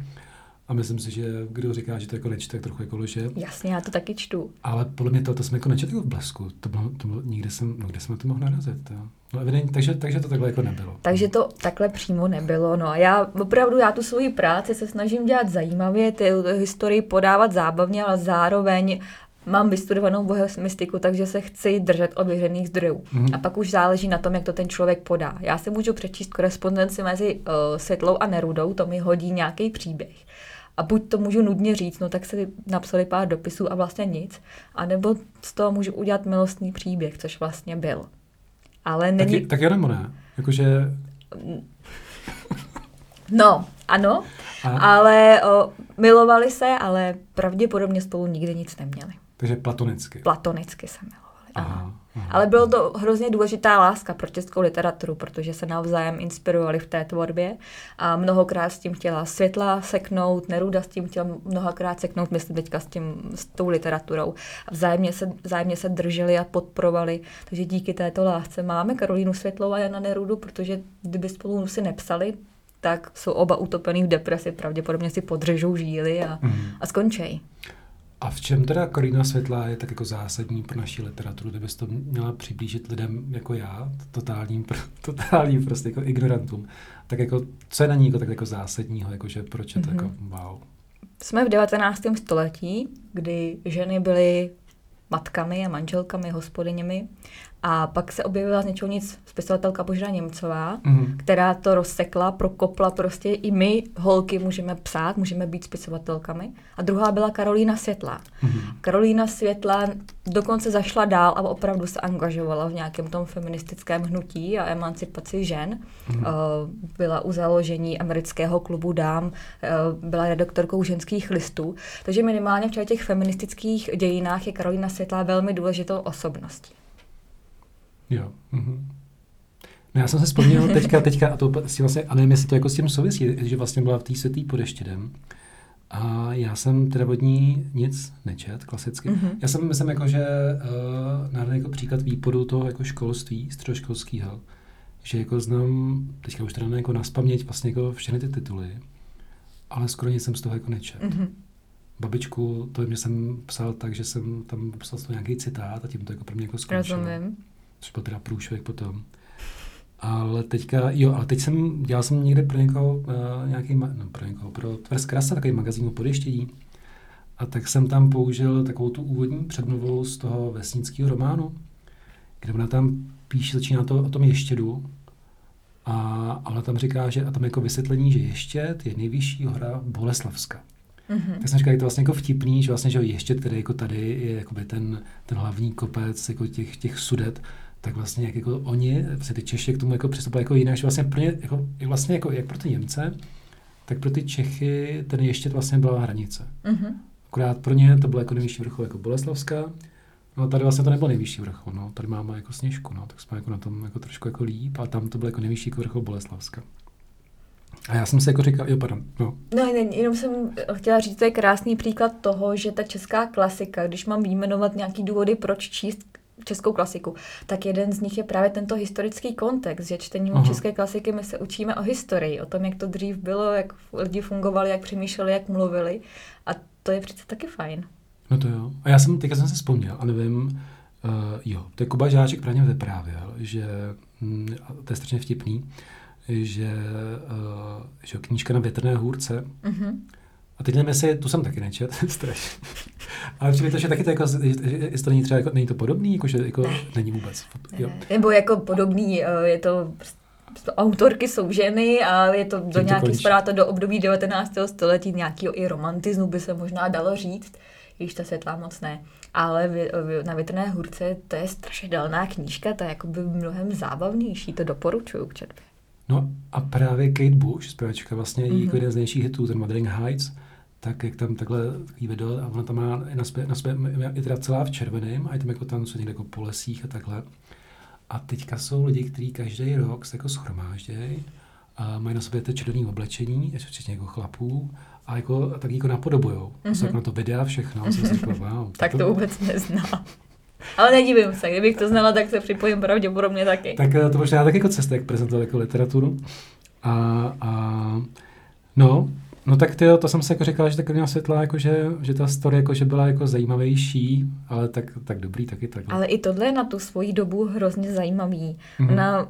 a myslím si, že kdo říká, že to jako nečte, tak trochu jako lože. Jasně, já to taky čtu. Ale podle mě to, to jsme jako nečetli v blesku, to bylo, to bylo nikde jsem, no kde jsme to mohli narazit, jo. No evidentně, takže, takže to takhle jako nebylo. Takže to takhle přímo nebylo. No a já opravdu, já tu svoji práci se snažím dělat zajímavě, ty historii podávat zábavně, ale zároveň mám vystudovanou bohemistiku, takže se chci držet ověřených zdrojů. Mhm. A pak už záleží na tom, jak to ten člověk podá. Já si můžu přečíst korespondenci mezi uh, Světlou a Nerudou, to mi hodí nějaký příběh. A buď to můžu nudně říct, no tak si napsali pár dopisů a vlastně nic, anebo z toho můžu udělat milostný příběh, což vlastně byl. Ale není... Tak, tak jo nebo ne? Jakože, No, ano, a, ale o, milovali se, ale pravděpodobně spolu nikdy nic neměli. Takže platonicky. Platonicky se milovali. Aha. Aha, aha. Ale bylo to hrozně důležitá láska pro českou literaturu, protože se navzájem inspirovali v té tvorbě a mnohokrát s tím chtěla světla seknout, Neruda s tím chtěla mnohokrát seknout, myslím teďka s, tím, s tou literaturou. A vzájemně se, vzájemně se drželi a podporovali, takže díky této lásce máme Karolínu Světlou a Jana Nerudu, protože kdyby spolu si nepsali, tak jsou oba utopený v depresi, pravděpodobně si podřežou žíly a, Mhm. a skončej. A v čem teda Korina Světlá je tak jako zásadní pro naši literaturu, kdybys to měla přiblížit lidem jako já, totálním, totálním prostě jako ignorantům, tak jako, co je na ní jako tak jako zásadního, jakože proč je to Mhm. jako wow. Jsme v 19. století, kdy ženy byly matkami a manželkami, hospodyněmi a pak se objevila z něčeho nic spisovatelka Božena Němcová, Mhm. která to rozsekla, prokopla prostě i my, holky, můžeme psát, můžeme být spisovatelkami. A druhá byla Karolína Světlá. Mhm. Karolína Světlá dokonce zašla dál a opravdu se angažovala v nějakém tom feministickém hnutí a emancipaci žen. Mhm. Eh, Byla u založení amerického klubu dám, eh, byla redaktorkou ženských listů. Takže minimálně v těch feministických dějinách je Karolína Světlá velmi důležitou osobností. Jo. Mhm. No já jsem se vzpomněl teďka, teďka, a to s tím vlastně, a nevím, jestli to jako s tím souvisí, že vlastně byla v té světý pod Ještědem A já jsem teda od ní nic nečet, klasicky. Mhm. Já jsem myslím, jako, že uh, na jako příklad výpodu toho jako školství, středoškolského, že jako znám, teďka už teda jako naspaměť vlastně jako všechny ty tituly, ale skoro nic jsem z toho jako nečet. Mhm. Babičku, to mě jsem psal tak, že jsem tam psal z toho nějaký citát a tím to jako pro mě jako skončilo. Rozumím. Což byl teda průšvih potom. Ale teďka, jo, ale teď jsem, dělal jsem někde pro někoho, uh, nějaký, no, pro někoho, pro Tvrz Krasa, takový magazín o podještění. A tak jsem tam použil takovou tu úvodní předmluvu z toho vesnického románu, kde ona tam píše, začíná to o tom ještědu, a ona tam říká, že a tam jako vysvětlení, že ještěd je nejvyšší hora Boleslavska. Mhm. Tak jsem říkal, je to vlastně jako vtipný, že vlastně, že ještě tedy jako tady je jakoby ten, ten hlavní kopec jako těch, těch sudet, tak vlastně jak jako oni, vlastně ty Češi k tomu jako přistupovali jako jinak, že vlastně pro ně, jako, vlastně jako, jak pro ty Němce, tak pro ty Čechy ten ještě vlastně byla hranice. Mhm. Akorát pro ně to bylo jako nejvyšší vrchol jako Boleslavská, no tady vlastně to nebyl nejvyšší vrchol, no, tady máme jako sněžku, no, tak jsme jako na tom jako trošku jako líp, a tam to byl jako nejvyšší jako vrchol Boleslavska. A já jsem si jako říkal, jo, pardon, no, No, ne, jenom jsem chtěla říct, to je krásný příklad toho, že ta česká klasika, když mám výjmenovat nějaký důvody, proč číst českou klasiku, tak jeden z nich je právě tento historický kontext, že čtením Aha. české klasiky my se učíme o historii, o tom, jak to dřív bylo, jak lidi fungovali, jak přemýšleli, jak mluvili a to je přece taky fajn. No to jo. A já jsem, teďka jsem se vzpomněl a nevím, uh, jo, to je Kuba Žáček právě vyprávěl, že, mm, a to je strašně vtipný, že, uh, že knížka na větrné hůrce, Mhm. A teď nevím, jestli, tu jsem taky nečet, strašně. Ale přijde to, že taky to jako, jestli to není třeba, jako, není to podobný, jako, že jako, Ne. není vůbec. Jo. Nebo jako podobný, eh, je to prostě autorky jsou ženy a je to do to nějaký, končí. spadá to do období 19. století, nějakého i romantismu by se možná dalo říct, když ta světlá moc ne. Ale vy- vy- na větrné hůrce to je strašidelná knížka, to je jakoby mnohem zábavnější, to doporučuju k četbě. No a právě Kate Bush, zpěvačka, vlastně mm-hmm. Mhm. jako jeden z největších hitů, ten Wuthering Heights, tak jak tam takhle takový video, a ona tam má i na sebe, na sebe je teda celá v červeném a je tam jako tancuje někde jako po lesích a takhle. A teďka jsou lidi, kteří každý rok se jako schromáždějí a mají na sobě to červené oblečení, včetně jako chlapů, a jako, a tak jako napodobujou. Mm-hmm. Mhm. Jsou jako na to videa všechno. Jsem si říkal, wow. Tak to vůbec neznám. Ale nedivím se, kdybych to znala, tak se připojím pravděpodobně taky. Tak eh, to možná tak jako cesta, jak prezentovat jako literaturu. A, a no, no tak ty, to jsem si jako říkal, že tak měla světla, jako že, že ta story jako, že byla jako zajímavější, ale tak, tak dobrý taky tak. Ale i tohle je na tu svoji dobu hrozně zajímavý. Mhm. Mm-hmm. Ona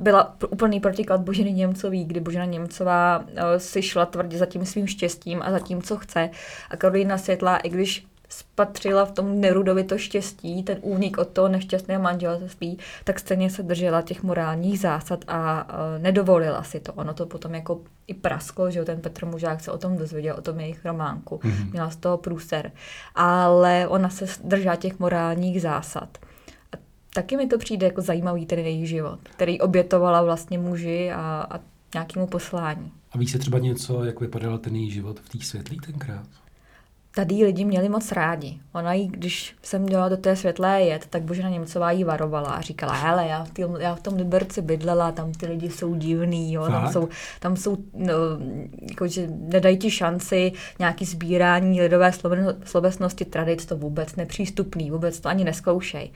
byla úplný protiklad Boženy Němcový, kdy Božena Němcová uh, si šla tvrdě za tím svým štěstím a za tím, co chce. A Karolina Světlá, i když spatřila v tom Nerudovi to štěstí, ten únik od toho nešťastného manželství, tak stejně se držela těch morálních zásad a uh, nedovolila si to. Ono to potom jako i prasklo, že ten Petr Mužák se o tom dozvěděl, o tom jejich románku. Mhm. Měla z toho průser. Ale ona se držela těch morálních zásad. A taky mi to přijde jako zajímavý ten její život, který obětovala vlastně muži a, a nějakému poslání. A víš se třeba něco, jak vypadal ten její život v té světlý tenkrát? Tady lidi měli moc rádi. Ona jí, když jsem měla do té světlé jet, tak Božena Němcová jí varovala a říkala, hele, já v, tým, já v tom Liberci bydlela, tam ty lidi jsou divný, jo, tam jsou, tam jsou no, jako, že nedají ti šanci, nějaký sbírání lidové slovesnosti, tradic, to vůbec nepřístupný, vůbec to ani neskoušej.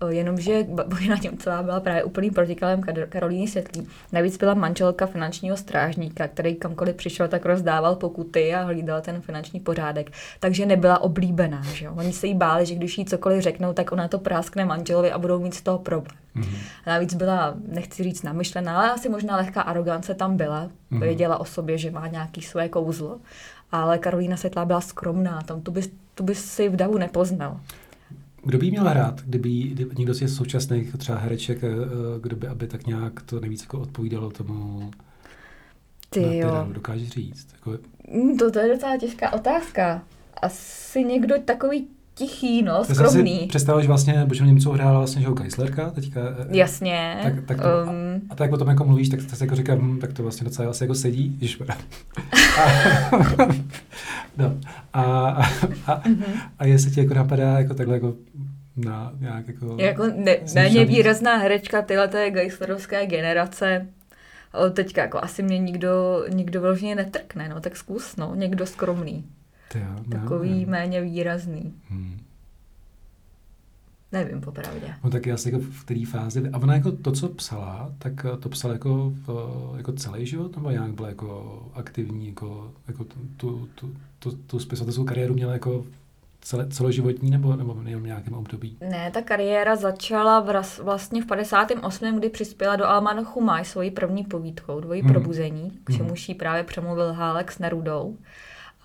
O, Jenomže Božena Němcová byla právě úplným protikalem Kar- Karolíny Světlý. Navíc byla manželka finančního strážníka, který kamkoliv přišel, tak rozdával pokuty a hlídal ten finanční pořádek. Takže nebyla oblíbená. Že jo? Oni se jí báli, že když jí cokoliv řeknou, tak ona to práskne manželovi a budou mít z toho problém. Mhm. A navíc byla, nechci říct namyšlená, ale asi možná lehká arogance tam byla. Mhm. Věděla o sobě, že má nějaký své kouzlo. Ale Karolína Světlá byla skromná, tam tu bys, tu bys si v davu nepoznal. Kdo by měl hrát, kdyby, někdo z těch současných třeba hereček, eh, kdo by, aby tak nějak to nejvíc jako odpovídalo tomu Ty jo. materiálu, dokážeš říct? Jako, Mm, To, to je docela těžká otázka. Asi někdo takový tichý, no, si skromný. představil, že vlastně Božena Němcovou hrála vlastně že Geislerka teďka. eh, Jasně. Tak, tak to, um, a tak o tom jako mluvíš, tak, tak si jako říkám, hm, tak to vlastně docela asi jako sedí. A, no, a, a, a, mhm. a jestli ti jako napadá jako takhle jako na nějak jako... jako ne, méně výrazná herečka tyhle té Geislerovské generace. Teďka jako asi mě nikdo, nikdo vyloženě netrkne, no, tak zkus, no, někdo skromný. Jo, Takový no. méně výrazný. Hmm. Nevím popravdě. No tak asi jako v které fázi, a ona jako to, co psala, tak eh, to psala jako, v, jako celý život, nebo nějak byla jako aktivní, jako, jako tu, tu, tu, tu, tu spisovatelskou kariéru měla jako celé, celoživotní, nebo, nebo jenom v nějakém období? Ne, ta kariéra začala vraz, vlastně v 58., kdy přispěla do Almanachu Maj svojí první povídkou, dvojí Mhm. probuzení, k Mhm. čemuž jí právě přemluvil Hálek s Nerudou.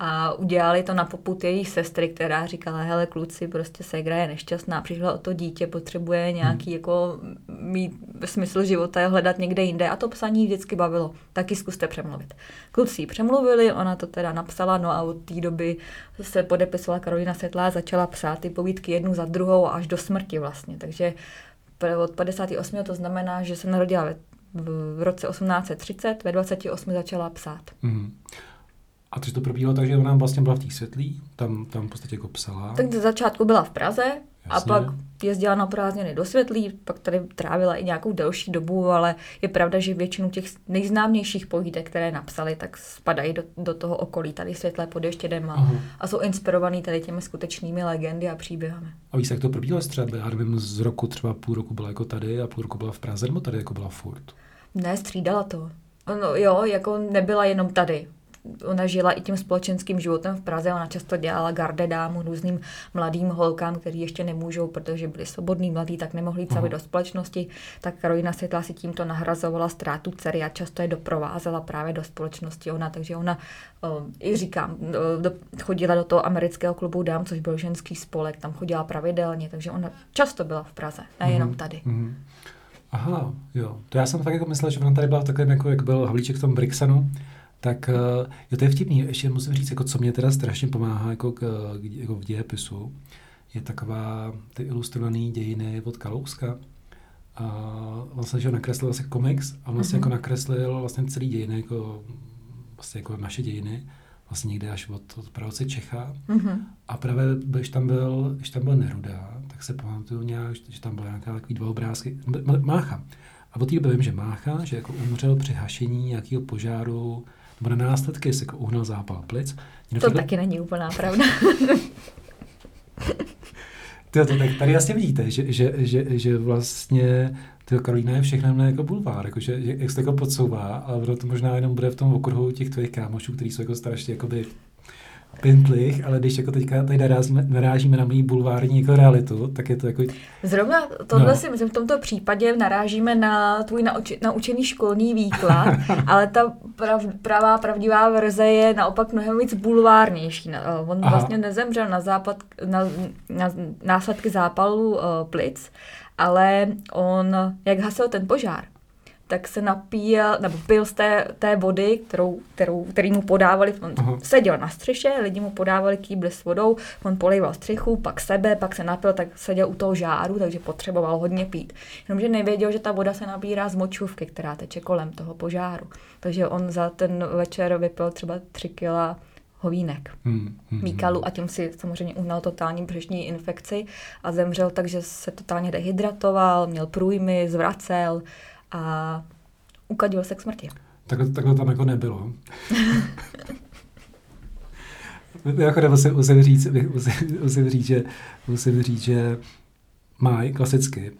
A udělali to na poput její sestry, která říkala, hele kluci, prostě Segra je nešťastná, přišla o to dítě, potřebuje nějaký jako mít smysl života, hledat někde jinde a to psaní vždycky bavilo. Taky zkuste přemluvit. Kluci ji přemluvili, ona to teda napsala, no a od té doby se podepisovala Karolina Světlá a začala psát ty povídky jednu za druhou až do smrti vlastně. Takže od 58. to znamená, že se narodila ve, v, roce 1830, ve 28 začala psát. Mhm. A to, to probíhalo tak, že ona vlastně byla v té světlí, tam, tam v podstatě jako psala. Tak ze začátku byla v Praze a Jasně. pak jezdila na prázdniny do Světlí, pak tady trávila i nějakou delší dobu, ale je pravda, že většinu těch nejznámějších povídek, které napsali, tak spadají do, do toho okolí tady Světlé pod Ještědem a, Aha. a jsou inspirovaný tady těmi skutečnými legendy a příběhami. A víš, jak to probíhalo třeba, já nevím, z roku třeba půl roku byla jako tady a půl roku byla v Praze, nebo tady jako byla furt? Ne, střídala to. No jo, jako nebyla jenom tady. Ona žila i tím společenským životem v Praze, ona často dělala garde dámu různým mladým holkám, kteří ještě nemůžou, protože byli svobodní mladí, tak nemohli jít sami do společnosti. Tak Karolina Světla si tímto nahrazovala ztrátu dcery a často je doprovázela právě do společnosti ona, takže ona, o, i říkám, do, chodila do toho amerického klubu dám, což byl ženský spolek, tam chodila pravidelně, takže ona často byla v Praze, nejenom Mhm, tady. mhm. Aha, jo. To já jsem fakt jako myslel, že ona tady byla v takovém, jako jak byl Havlíček v tom Brixenu, tak eh, jo, to je vtipný. Ještě musím říct, jako, co mě teda strašně pomáhá jako, k, k- jako v dějepisu, je taková ty ilustrované dějiny od Kalouska. A vlastně, že ho nakreslil vlastně komiks a vlastně Mhm. jako nakreslil vlastně celý dějiny, jako, vlastně jako naše dějiny, vlastně někde až od, od pravoce Čecha. Mhm. A právě, když tam byl, když tam byl Neruda, tak se pamatuju nějak, že tam byla nějaká takový dva obrázky, Mácha. A od té doby vím, že Mácha, že jako umřel při hašení nějakého požáru, nebo na následky se jako uhnal zápal plic. Jenom To takhle- taky není úplná pravda. Tyjo, to, tak tady jasně vidíte, že, že, že, že vlastně tyjo, Karolína je všechno jako bulvár, jako, že, jak se to jako podsouvá, ale to možná jenom bude v tom okruhu těch tvých kámošů, kteří jsou jako strašně jakoby pintlich, ale když jako teďka tady narážíme, narážíme na moji bulvární jako realitu, tak je to jako... Zrovna tohle No. si myslím, v tomto případě narážíme na tvůj nauči, naučený školní výklad, ale ta prav, pravá, pravdivá verze je naopak mnohem víc bulvárnější. Eh, On Aha. vlastně nezemřel na, západ, na, na následky zápalu uh, plic, ale on, jak hasil ten požár, tak se napíjel, nebo pil z té, té vody, kterou, kterou, který mu podávali, on Aha. seděl na střeše, lidi mu podávali kýbly s vodou, on polejval střechu, pak sebe, pak se napil, tak seděl u toho žáru, takže potřeboval hodně pít. Jenomže nevěděl, že ta voda se nabírá z močůvky, která teče kolem toho požáru. Takže on za ten večer vypil třeba tři kila hovínek. Hmm, hmm, Míkalu a tím si samozřejmě uhnal totální břešní infekci a zemřel, takže se totálně dehydratoval, měl průjmy, zvracel a ukadil se k smrti. Takhle, takhle tam jako nebylo. jako musím, musím, říct, musím, musím, říct, že, musím říct, že Maj klasicky,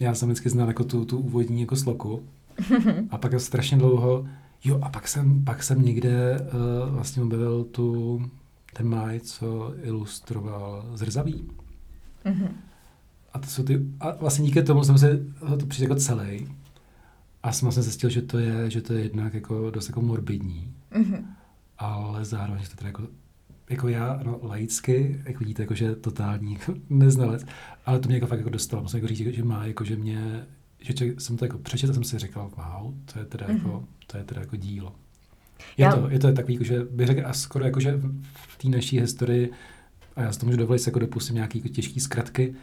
já jsem vždycky znal jako tu, tu úvodní jako sloku a pak strašně dlouho, jo a pak jsem, pak jsem někde uh, vlastně objevil tu, ten Maj, co ilustroval Zrzavý. Mhm. A to jsou ty, a vlastně díky tomu jsem se to přijde jako celý. A jsem vlastně zjistil, že to je, že to je jednak jako dost jako morbidní, Mhm. ale zároveň že to teda jako, jako já, no, laicky, jak vidíte, jako, že totální jako neznalec, ale to mě jako fakt jako dostalo. Musím jako říct, že má, jako, že mě, že člověk, jsem to jako přečetl a jsem si říkal, wow, to je teda, jako, Mhm. to je teda jako dílo. Je Já- to, je to takový, jako, že bych řekl, a skoro jako, že v té naší historii, a já si to můžu dovolit, se jako dopustím nějaký jako těžký zkratky,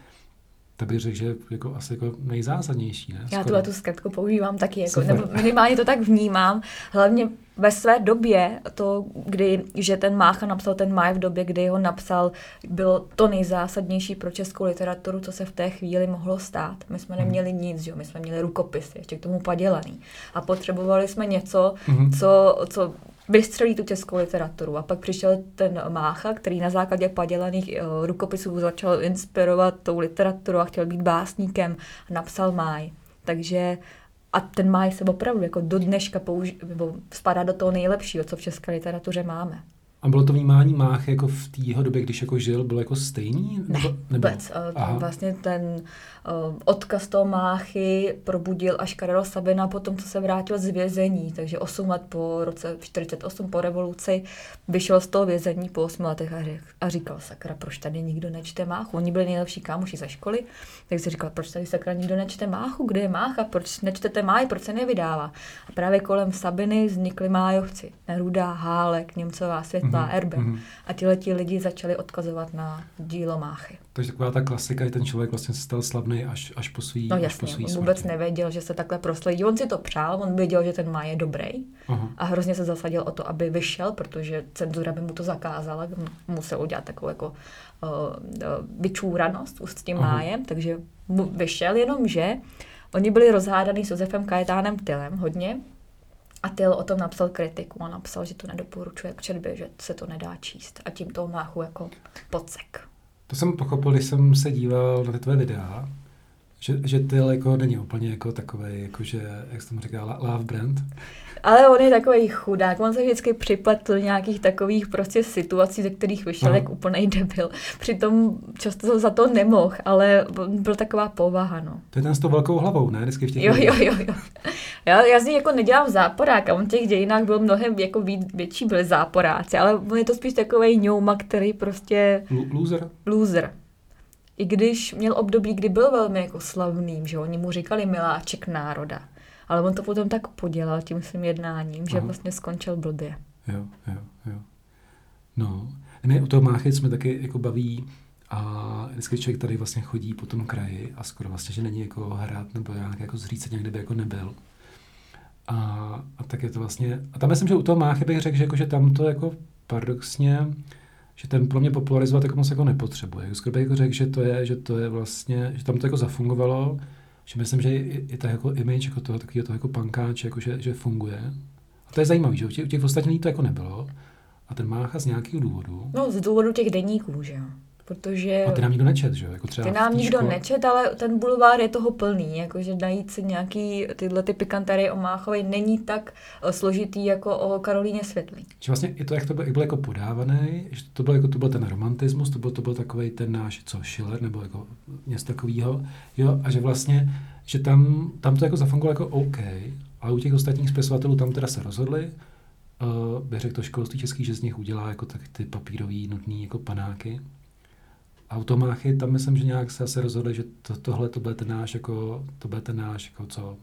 to bych řekl, že jako asi jako nejzásadnější. Ne? Já tuhle tu zkratku používám taky, jako, nebo minimálně to tak vnímám. Hlavně ve své době, to, kdy, že ten Mácha napsal ten Maj v době, kdy ho napsal, bylo to nejzásadnější pro českou literaturu, co se v té chvíli mohlo stát. My jsme mhm. neměli nic, že? my jsme měli rukopisy, ještě k tomu padělaný. A potřebovali jsme něco, mm-hmm. co, co vystřelí tu českou literaturu. A pak přišel ten Mácha, který na základě padělaných uh, rukopisů začal inspirovat tou literaturu a chtěl být básníkem a napsal Máj. Takže a ten Máj se opravdu jako do dneška použi- spadá do toho nejlepšího, co v české literatuře máme. A bylo to vnímání Mách jako v té době, když jako žil, bylo jako stejný? Ne, nebo, vůbec. Aha. Vlastně ten uh, odkaz toho Máchy probudil až Karel Sabina po tom, co se vrátil z vězení. Takže 8 let po roce 48 po revoluci vyšel z toho vězení po 8 letech a, řek, a říkal, sakra, proč tady nikdo nečte Máchu? Oni byli nejlepší kámoši ze školy, tak si říkal, proč tady sakra nikdo nečte Máchu? Kde je Mácha? Proč nečtete Máj? Proč se nevydává? A právě kolem Sabiny vznikli Májovci. Neruda, Hálek, Němcová, Světlá, mm-hmm. Erbe. Mm-hmm. A tyhle ti lidi začali odkazovat na dílo Máchy. Takže taková ta klasika, že ten člověk vlastně se stal slavný až, až po svý No jasně, až po svý on vůbec nevěděl, že se takhle prosledí. On si to přál, on věděl, že ten má je dobrý uh-huh. a hrozně se zasadil o to, aby vyšel, protože cenzura by mu to zakázala, musel udělat takovou jako uh, vyčúranost s tím uh-huh. májem, takže mu vyšel, jenomže oni byli rozhádaný s Josefem Kajetánem Tylem hodně, a Tyl o tom napsal kritiku a napsal, že to nedoporučuje k četbě, že se to nedá číst. A tím toho máchu jako podsek. To jsem pochopil, když jsem se díval na ty tvoje videa, že, že ty jako není úplně jako takový, jakože, jak jsem říkal, love brand. Ale on je takový chudák, on se vždycky připletl do nějakých takových prostě situací, ze kterých vyšel jak úplný debil. Přitom často za to nemohl, ale byl taková povaha, no. To je ten s tou velkou hlavou, ne? Vždycky v těch jo, jo, jo, jo. Já, já z ní jako nedělám záporák a on v těch dějinách byl mnohem jako ví, větší byli záporáci, ale on je to spíš takový ňouma, který prostě... L- loser? Loser. I když měl období, kdy byl velmi jako slavným, že oni mu říkali miláček národa. Ale on to potom tak podělal tím svým jednáním, že Aha. vlastně skončil blbě. Jo, jo, jo. No, ne, u toho Máchy jsme taky jako baví a vždycky člověk tady vlastně chodí po tom kraji a skoro vlastně, že není jako hrát nebo nějak jako zříct se někde by jako nebyl. A, a tak je to vlastně, a tam myslím, že u toho Máchy bych řekl, že, jako, že tam to jako paradoxně, že ten pro mě popularizovat jako moc jako nepotřebuje. Skoro bych jako řekl, že to je, že to je vlastně, že tam to jako zafungovalo, že myslím, že i, i ta jako image jako toho, takového toho jako pankáče, jako že, že funguje. A to je zajímavé, že u těch, u těch ostatních to jako nebylo. A ten Mácha z nějakého důvodu. No, z důvodu těch deníků, že jo protože... A ty nám nikdo nečet, že? Jako třeba ty nám nikdo škole... nečet, ale ten bulvár je toho plný, jakože najít si nějaký tyhle ty pikantery o Máchovej není tak uh, složitý jako o Karolíně Světlý. Že vlastně i to, jak to bylo, jak bylo jako podávané, že to byl, jako, to byl ten romantismus, to byl, to byl takový ten náš, co, Schiller, nebo jako něco takového, jo, a že vlastně, že tam, tam to jako zafungovalo jako OK, a u těch ostatních spisovatelů tam teda se rozhodli, uh, bych řekl to školství český, že z nich udělá jako tak ty papírový nutný jako panáky, automáchy, tam myslím, že nějak se asi rozhodli, že to, tohle to bude ten náš, jako, to bude ten náš, jako co,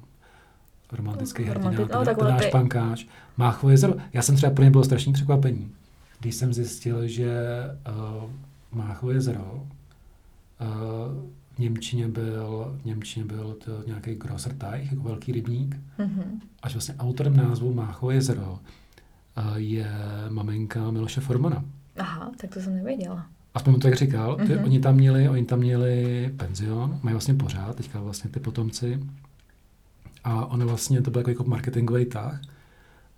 romantický no, hrdina, no, ten, ten náš ty... pankáč. Máchovo jezero. Já jsem třeba pro ně bylo strašný překvapení, když jsem zjistil, že uh, Máchovo jezero uh, v Němčině byl, v Němčině byl to nějaký Grosserteich, jako velký rybník. Mm-hmm. Až vlastně autorem názvu Máchovo jezero uh, je maminka Miloše Formana. Aha, tak to jsem nevěděla aspoň to tak říkal, mm-hmm. oni tam měli, oni tam měli penzion, mají vlastně pořád, teďka vlastně ty potomci. A ono vlastně, to byl jako, jako marketingový tah,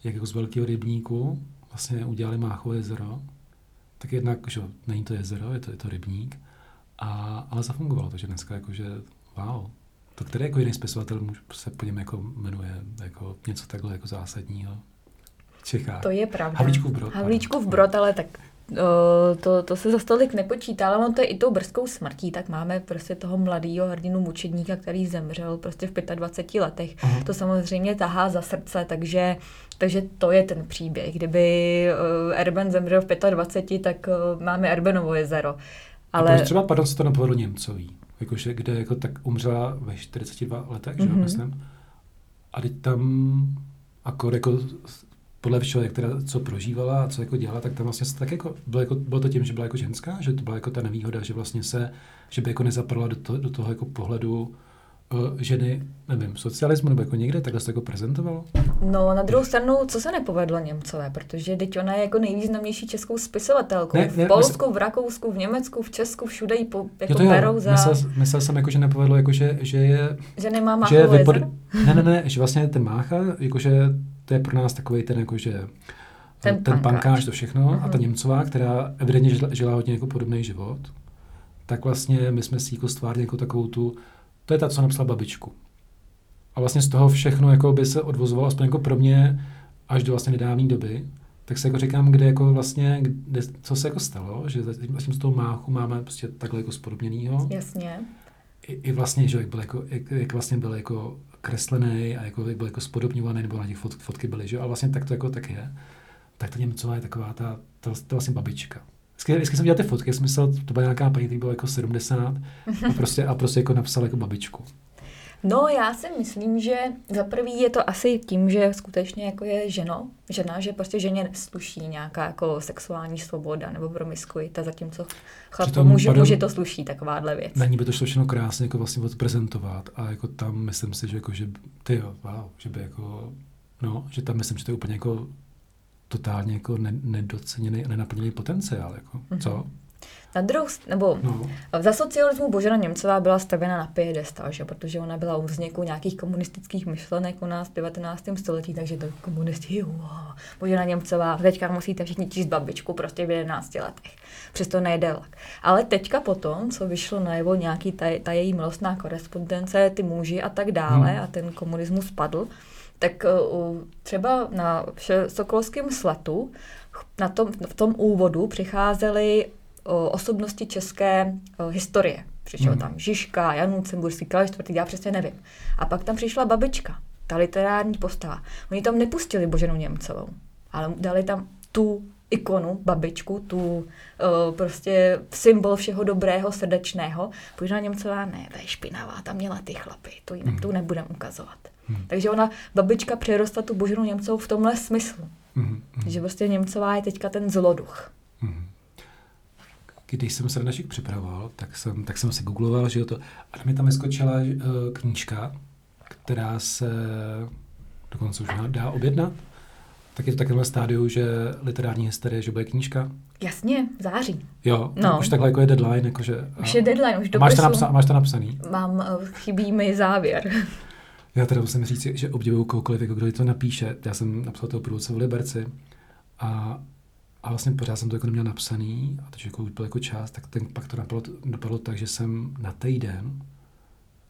jak jako z velkého rybníku vlastně udělali Máchovo jezero. Tak jednak, že není to jezero, je to, je to rybník, a, ale zafungovalo to, že dneska jakože, wow, to který jako jiný spisovatel se po něm jako jmenuje jako něco takhle jako zásadního v Čechách. To je pravda. Havlíčkův brod. Havlíčkův brod, ale tak to, to se za stolik nepočítá, ale on to je i tou brzkou smrtí, tak máme prostě toho mladého hrdinu mučedníka, který zemřel prostě v 25 letech. Aha. To samozřejmě tahá za srdce, takže, takže to je ten příběh. Kdyby uh, Erben zemřel v 25, tak uh, máme Erbenovo jezero. Ale... Proč třeba, pardon, se to nepovedlo Němcový? Jakože, kde jako tak umřela ve 42 letech, mm-hmm. že jo, mhm. myslím. A teď tam akor jako podle všeho, jak teda, co prožívala a co jako dělala, tak tam vlastně se tak jako, bylo, jako, bylo to tím, že byla jako ženská, že to byla jako ta nevýhoda, že vlastně se, že by jako nezapadla do, to, do toho jako pohledu uh, ženy, nevím, socialismu nebo jako někde, takhle se to jako prezentovalo? No, na druhou stranu, co se nepovedlo Němcové, protože teď ona je jako nejvýznamnější českou spisovatelkou. Ne, v ne, Polsku, mysl- v Rakousku, v Německu, v Česku, všude ji po, jako Jo, to jo, berou za, myslel, myslel, jsem jako, že nepovedlo, jako že, že je, že nemá že je vypod... jezero. Ne, ne, ne, že vlastně ten Mácha, jakože to je pro nás takový ten, jakože Ten ten pankáč. pankáč, to všechno. Uh-huh. A ta Mhm. Němcová, která evidentně žila, žila hodně jako podobný život, tak vlastně my jsme si jako stvárnili jako takovou tu, to je ta, co napsala babičku. A vlastně z toho všechno jako by se odvozovalo, aspoň jako pro mě, až do vlastně nedávné doby, tak se jako říkám, kde jako vlastně, kde, co se jako stalo, že zatím z toho máchu máme prostě takhle jako spodobněnýho. Jasně. I, I, vlastně, že jak byl jako, jak, jak vlastně byl jako kreslený a jako, jak byl jako spodobňovaný, nebo na těch fot, fotky byly, že jo, ale vlastně tak to jako tak je. Tak ta Němcová je taková ta, ta, ta vlastně babička. Vždycky, vždycky jsem dělal ty fotky, jsem myslel, to byla nějaká paní, která byla jako 70 a prostě, a prostě jako napsal jako babičku. No, já si myslím, že za prvý je to asi tím, že skutečně jako je ženo, žena, že prostě ženě sluší nějaká jako sexuální svoboda nebo promiskuita, zatímco chlapu muži, muži to sluší takováhle věc. Na ní by to šlo všechno krásně jako vlastně odprezentovat a jako tam myslím si, že jako, že ty jo, wow, že by jako, no, že tam myslím, že to je úplně jako totálně jako ne, nedoceněný a nenaplněný potenciál, jako, Mhm. co? Na druhou, nebo No. za socialismu Božena Němcová byla stavěna na piedestal, že? protože ona byla u vzniku nějakých komunistických myšlenek u nás v 19. století, takže to komunisti, wow, Božena Němcová, teďka musíte všichni číst babičku prostě v 11 letech. Přesto nejde vlak. Ale teďka potom, co vyšlo najevo nějaký ta, ta její milostná korespondence, ty muži a tak dále Hmm. a ten komunismus padl, tak uh, třeba na Sokolském sletu na tom, v tom úvodu přicházely osobnosti české historie. Přišel Mhm. tam Žižka, Jan Lucemburský, Karel IV., já přesně nevím. A pak tam přišla babička, ta literární postava. Oni tam nepustili Boženu Němcovou, ale dali tam tu ikonu, babičku, tu uh, prostě symbol všeho dobrého, srdečného. Božena Němcová ne, ta je špinavá, tam měla ty chlapy, tu, jim, Mhm. tu nebudem ukazovat. Mhm. Takže ona, babička přerostla tu Boženu Němcovou v tomhle smyslu. Mhm, Že prostě Němcová je teďka ten zloduch. Když jsem se na našich připravoval, tak jsem, tak jsem si googloval, že jo to, a mi tam vyskočila uh, knížka, která se dokonce už dá objednat. Tak je to takovéhle stádiu, že literární hysterie, že bude knížka. Jasně, v září. Jo, No. už takhle jako je deadline, jakože... Už je deadline, už máš, to napsa- máš to napsaný? Mám, eh, chybí mi závěr. Já teda musím říct, že obdivuju kohokoliv, jako kdo to napíše. Já jsem napsal toho průvodce v Liberci a, a vlastně pořád jsem to jako neměl napsaný a to, že jako byl jako čas, tak ten, pak to napadlo, dopadlo tak, že jsem na týden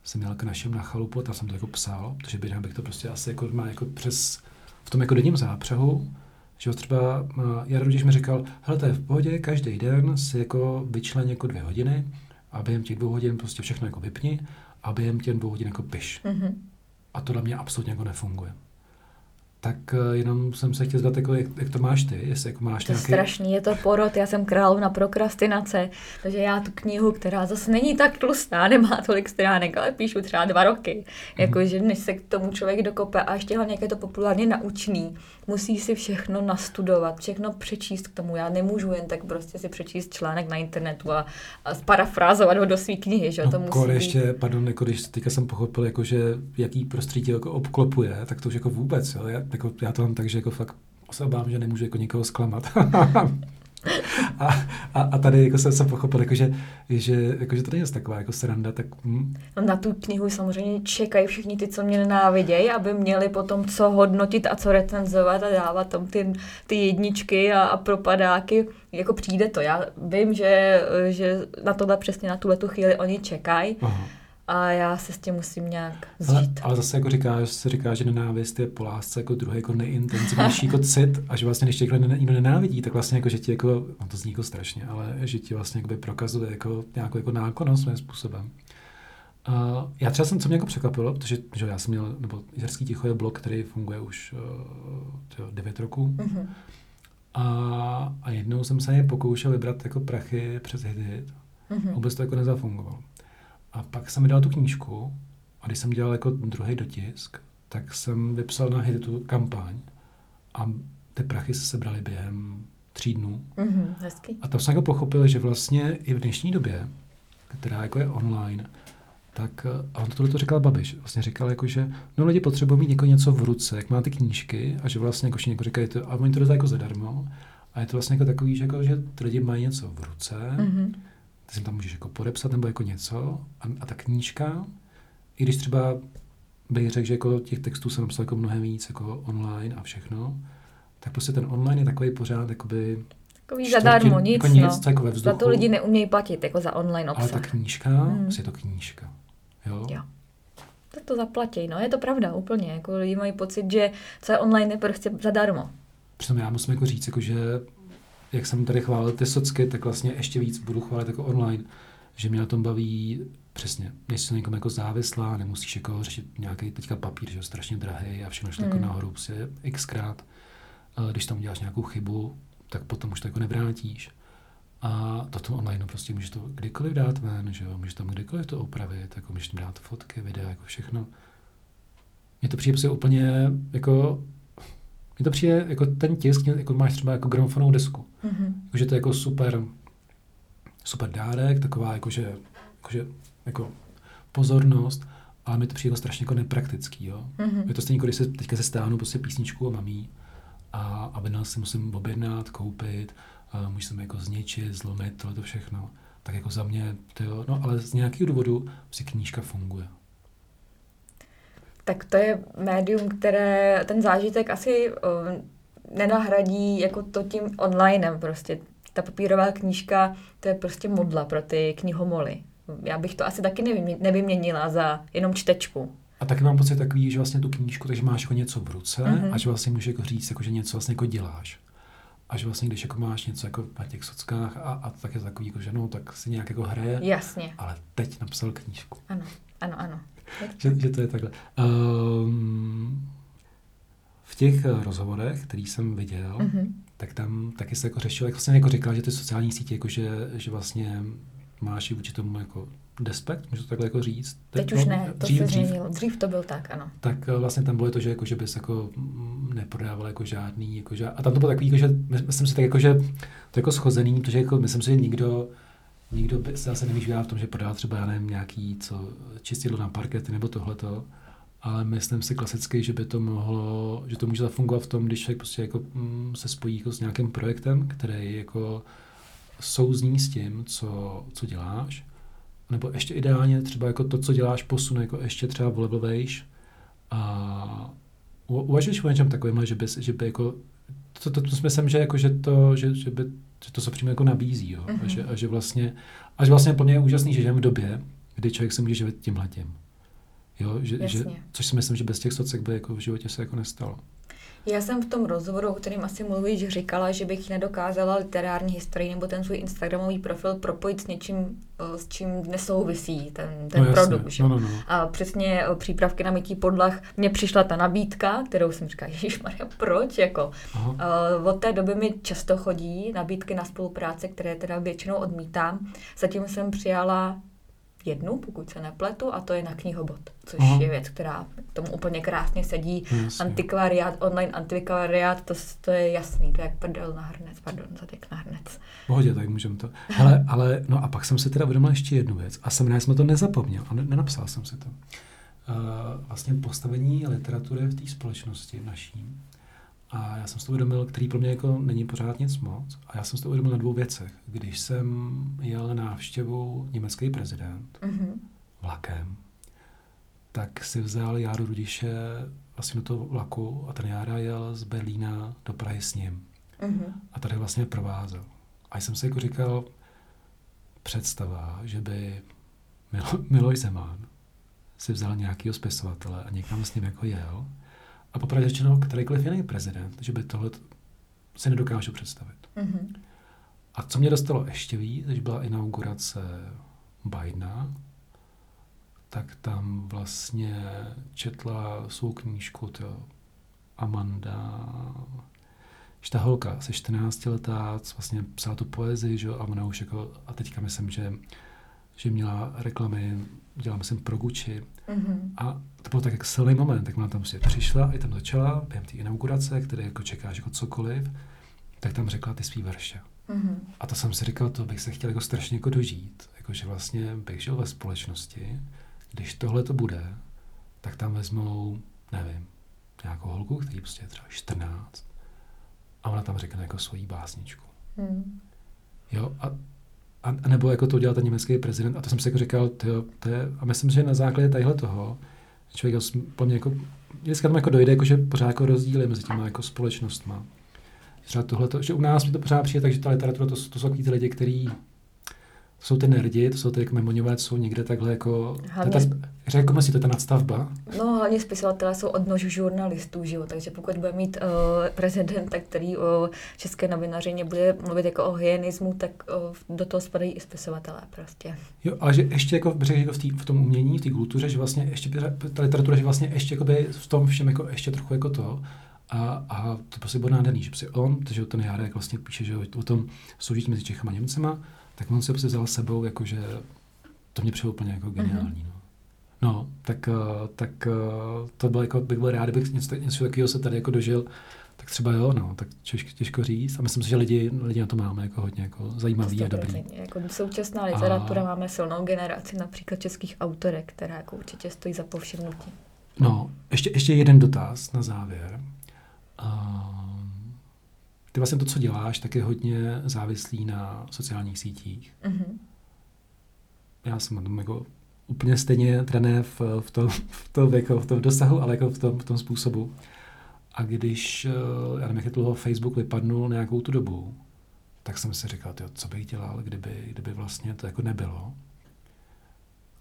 jsem měl k našem na chalupu a tam jsem to jako psal, protože bych, bych to prostě asi jako má jako přes, v tom jako denním zápřehu, že třeba uh, Jarda Rudiš mi říkal, hele, to je v pohodě, každý den si jako vyčlen jako dvě hodiny a během těch dvou hodin prostě všechno jako vypni a během těch dvou hodin jako piš. Mhm. A to dla mě absolutně jako nefunguje. Tak eh, jenom jsem se chtěl zeptat, jako, jak, jak, to máš ty, jestli jako máš To je nějaký... strašný, je to porod, já jsem královna prokrastinace, takže já tu knihu, která zase není tak tlustá, nemá tolik stránek, ale píšu třeba dva roky. Jakože než se k tomu člověk dokope a ještě hlavně, jak je to populárně naučný, musí si všechno nastudovat, všechno přečíst k tomu. Já nemůžu jen tak prostě si přečíst článek na internetu a, a sparafrázovat ho do své knihy, že jo, to No, musí kor být. ještě, pardon, jako když teďka jsem pochopil, jako, že jaký prostředí jako obklopuje, tak to už jako vůbec, jo. Já, jako, já to mám tak, že jako fakt se obávám, že nemůžu jako někoho zklamat. a, a, a, tady jako jsem, jsem pochopil, jako, že, že, jako, že to není taková jako sranda, tak hm, na tu knihu samozřejmě čekají všichni ty, co mě nenávidějí, aby měli potom co hodnotit a co recenzovat a dávat tam ty, ty jedničky a, a propadáky. Jako přijde to. Já vím, že, že na tohle přesně na tuhle tu chvíli oni čekají aha. A já se s tím musím nějak Ale, zžít. ale zase jako říká, že se říká, že nenávist je po lásce jako druhý jako nejintenzivnější jako cit a že vlastně, když tě jako někdo nenávidí, tak vlastně jako, že ti jako, no to zní jako strašně, ale že ti vlastně jakoby prokazuje jako nějakou jako nákonnost svým způsobem. Uh, já třeba jsem, co mě jako překvapilo, protože že já jsem měl, nebo Jiřský ticho je blog, který funguje už uh, 9 roků. Mhm. A, a jednou jsem se je pokoušel vybrat jako prachy přes hit hit. Mhm. Vůbec to jako nezafungovalo. A pak jsem mi dal tu knížku a když jsem dělal jako druhý dotisk, tak jsem vypsal na hitu kampaň a ty prachy se sebraly během tří dnů. Mm-hmm, hezky. A tam jsem jako pochopil, že vlastně i v dnešní době, která jako je online, tak, a on tohle to říkal Babiš, vlastně říkal jako, že no lidi potřebují mít jako něco v ruce, jak má ty knížky a že vlastně jako někdo říkají to, a oni to jako zadarmo a je to vlastně jako takový, že, jako, že ty lidi mají něco v ruce, mm-hmm. Ty si tam můžeš jako podepsat nebo jako něco a, a ta knížka, i když třeba bych řekl, že jako těch textů jsem napsal jako mnohem víc jako online a všechno, tak prostě ten online je takový pořád jakoby Takový zadarmo, nic, jako nic no. jako Za to lidi neumějí platit, jako za online obsah. Ale ta knížka, hmm. je to knížka. Jo? jo. Tak to zaplatí, no, je to pravda, úplně. Jako lidi mají pocit, že co je online je prostě zadarmo. Přitom já musím jako říct, jako, že jak jsem tady chválil ty socky, tak vlastně ještě víc budu chválit jako online, že mě na tom baví přesně. Nejsi někom jako závislá, nemusíš jako řešit nějaký teďka papír, že je strašně drahý a všechno šlo jako hmm. jako nahoru si xkrát. Když tam uděláš nějakou chybu, tak potom už to jako nevrátíš. A to tom online prostě můžeš to kdykoliv dát ven, že jo? můžeš tam kdykoliv to opravit, jako můžeš tam dát fotky, videa, jako všechno. Mně to přijde prostě úplně jako, mně to přijde jako ten tisk, jako máš třeba jako gramofonovou desku. Mm-hmm. Že to je jako super, super dárek, taková jakože, jakože, jako pozornost, ale mi to přijde jako strašně jako nepraktický, jo. Mm-hmm. Je to stejně, jako když se teďka se stáhnu prostě písničku a mamí a, a vinyl si musím objednat, koupit, a můžu jako zničit, zlomit, tohle to všechno. Tak jako za mě, to jo, no ale z nějakého důvodu si knížka funguje. Tak to je médium, které ten zážitek asi uh, nenahradí jako to tím onlinem prostě. Ta papírová knížka, to je prostě modla pro ty knihomoly. Já bych to asi taky nevyměnila za jenom čtečku. A taky mám pocit takový, že vlastně tu knížku, takže máš jako něco v ruce mm-hmm. a že vlastně můžeš jako říct, jako, že něco vlastně jako děláš. A že vlastně, když jako máš něco jako na těch sockách a, a tak je takový, jako, že no, tak si nějak jako hraje. Jasně. Ale teď napsal knížku. Ano, ano, ano. že, že to je takhle. Um, v těch rozhovorech, který jsem viděl, mm-hmm. tak tam taky se jako řešilo, jak vlastně jako říkal, že ty sociální sítě, jako že, že vlastně máš i vůči tomu jako despekt, můžu to takhle jako říct? Teď, Teď už no, ne, to dřív, se změnilo. Dřív to byl tak, ano. Tak eh, vlastně tam bylo to, že, jako, že bys jako mm, neprodával jako žádný, jako, že, a tam to bylo takový, jako, že myslím si tak jako, že to jako schozený, protože jako myslím si, že nikdo, nikdo se zase nevyžívá v tom, že prodá třeba, já nevím, nějaký co, čistidlo na parkety nebo tohleto, ale myslím si klasicky, že by to mohlo, že to může zafungovat v tom, když člověk prostě jako mm, se spojí jako s nějakým projektem, který jako souzní s tím, co, co děláš, nebo ještě ideálně třeba jako to, co děláš, posune jako ještě třeba v level vejš a uvažuješ o něčem takovým, že by, že by jako, to, to, to, to myslím, že, jako, že, to, že, že, by, že to se přímo jako nabízí, jo? Mm-hmm. A, že, a, že vlastně, a že vlastně plně je úžasný, že žijeme v době, kdy člověk se může živit tímhletím. Jo, že, že, což si myslím, že bez těch socek by jako v životě se jako nestalo. Já jsem v tom rozhovoru, o kterým asi mluvíš, říkala, že bych nedokázala literární historii nebo ten svůj Instagramový profil propojit s něčím, s čím nesouvisí ten, ten no, produkt. Že? No, no, no. A přesně přípravky na mytí podlah, mně přišla ta nabídka, kterou jsem říkala, Maria, proč? Jako, uh, od té doby mi často chodí nabídky na spolupráce, které teda většinou odmítám. Zatím jsem přijala jednu, pokud se nepletu, a to je na knihobot, což Aha. je věc, která tomu úplně krásně sedí. Jasně. Antikvariát, online antikvariát, to, to je jasný, to je jak prdel na hrnec, pardon, zatek na hrnec. Pohodě, tak můžeme to. Ale, ale, no a pak jsem si teda uvědomil ještě jednu věc a jsem jsme to nezapomněl a nenapsal jsem si to. Uh, vlastně postavení literatury v té společnosti naší a já jsem si to uvědomil, který pro mě jako není pořád nic moc. A já jsem si to uvědomil na dvou věcech. Když jsem jel na návštěvu německý prezident mm-hmm. vlakem, tak si vzal Járu Rudiše vlastně do toho vlaku a ten Jára jel z Berlína do Prahy s ním. Mm-hmm. A tady vlastně provázel. A jsem si jako říkal, představa, že by Milo, Miloš Zeman si vzal nějakého spisovatele a někam s ním jako jel a popravdě řečeno, kterýkoliv jiný prezident, že by tohle si nedokážu představit. Mm-hmm. A co mě dostalo ještě víc, když byla inaugurace Bidena, tak tam vlastně četla svou knížku to Amanda, ta holka se 14 letá, vlastně psala tu poezii, že? a ona už jako, a teďka myslím, že, že měla reklamy, dělala myslím pro Gucci. Mm-hmm. A to byl tak jak silný moment, tak ona tam si přišla a i tam začala, během té inaugurace, které jako čekáš jako cokoliv, tak tam řekla ty svý verše. Mm-hmm. A to jsem si říkal, to bych se chtěl jako strašně jako dožít. Jako, že vlastně bych žil ve společnosti, když tohle to bude, tak tam vezmou, nevím, nějakou holku, který prostě je třeba 14 a ona tam řekne jako svoji básničku. Mm. Jo, a, a, a nebo jako to udělal ten německý prezident a to jsem si jako říkal, tyjo, to je, a myslím, že na základě tadyhle toho člověk po mě jako, vždycky tam jako dojde, jako, že pořád jako rozdíly mezi těma jako společnostma. Třeba tohle, že u nás mi to pořád přijde, takže ta literatura, to, to jsou ty lidi, kteří jsou ty nerdi, to jsou ty jako memoňové, co jsou někde takhle jako... Hlavně- je ta, řekl si, to je ta nadstavba. No, hlavně spisovatelé jsou odnož žurnalistů, že jo? takže pokud bude mít uh, prezidenta, který o české novinařině bude mluvit jako o hyenismu, tak uh, do toho spadají i spisovatelé prostě. Jo, ale že ještě jako, řekl, jako v, tý, v tom umění, v té kultuře, že vlastně ještě ta literatura, že vlastně ještě jakoby v tom všem jako ještě trochu jako to. A, a to prostě bylo nádherný, že prostě on, že ten Járek vlastně píše, že o tom soužití mezi Čechama a Němcema, tak on se prostě vzal sebou, jakože to mě přišlo úplně jako geniální. No. No, tak, eh, tak eh, to bylo jako, bych byl rád, kdybych něco, něco takového se tady jako dožil, tak třeba jo, no, tak těžko, těžko říct. A myslím si, že lidi, lidi na to máme jako hodně jako zajímavý a dobrý. Jako současná literatura A- máme silnou generaci například českých autorek, která jako určitě stojí za povšimnutí. No, ještě, ještě jeden dotaz na závěr. Um, ty vlastně to, co děláš, tak je hodně závislý na sociálních sítích. Mhm. Já jsem na tom jako úplně stejně trené v, v, tom, v, tom, jako v tom dosahu, ale jako v tom, v tom způsobu. A když, eh, já nevím, jak je dlouho Facebook vypadnul nějakou tu dobu, tak jsem si říkal, tyjo, co bych dělal, kdyby, kdyby vlastně to jako nebylo.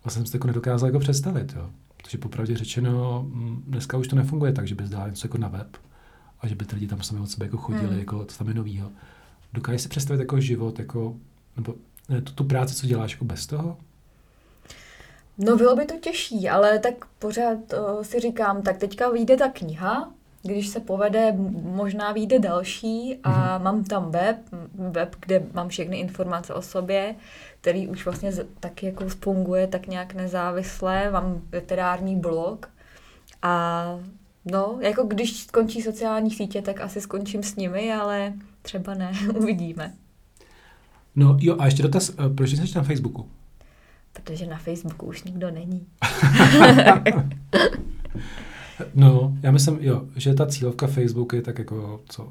Vlastně jsem si to jako nedokázal jako představit, jo. Protože popravdě řečeno, mm, dneska už to nefunguje tak, že bys dal něco jako na web a že by ty lidi tam sami od sebe jako chodili, Hmm. jako co tam je novýho. Dokážeš si představit jako život, jako, nebo ne, tu, tu práci, co děláš jako bez toho? No bylo by to těžší, ale tak pořád uh, si říkám, tak teďka vyjde ta kniha, když se povede, možná vyjde další a Mhm. mám tam web, web, kde mám všechny informace o sobě, který už vlastně z- taky jako funguje tak nějak nezávisle, mám literární blog a no, jako když skončí sociální sítě, tak asi skončím s nimi, ale třeba ne, uvidíme. No jo, a ještě dotaz, eh, proč jsi na Facebooku? Protože na Facebooku už nikdo není. No, já myslím, jo, že ta cílovka Facebooku je tak jako, co,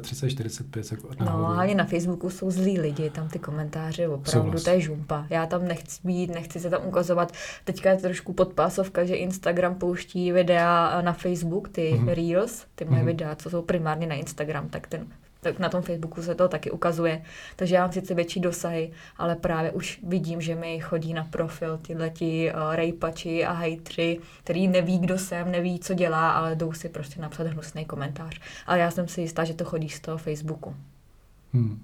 35, 45 jako No, nahoru. hlavně na Facebooku jsou zlí lidi, tam ty komentáře opravdu, Souhlas. to je žumpa. Já tam nechci být, nechci se tam ukazovat. Teďka je trošku podpásovka, že Instagram pouští videa na Facebook, ty Mhm. Reels, ty moje Mhm. videa, co jsou primárně na Instagram, tak ten tak na tom Facebooku se to taky ukazuje. Takže já mám sice větší dosahy, ale právě už vidím, že mi chodí na profil tyhle ti uh, rejpači a hejtři, který neví, kdo jsem, neví, co dělá, ale jdou si prostě napsat hnusný komentář. Ale já jsem si jistá, že to chodí z toho Facebooku. Hmm.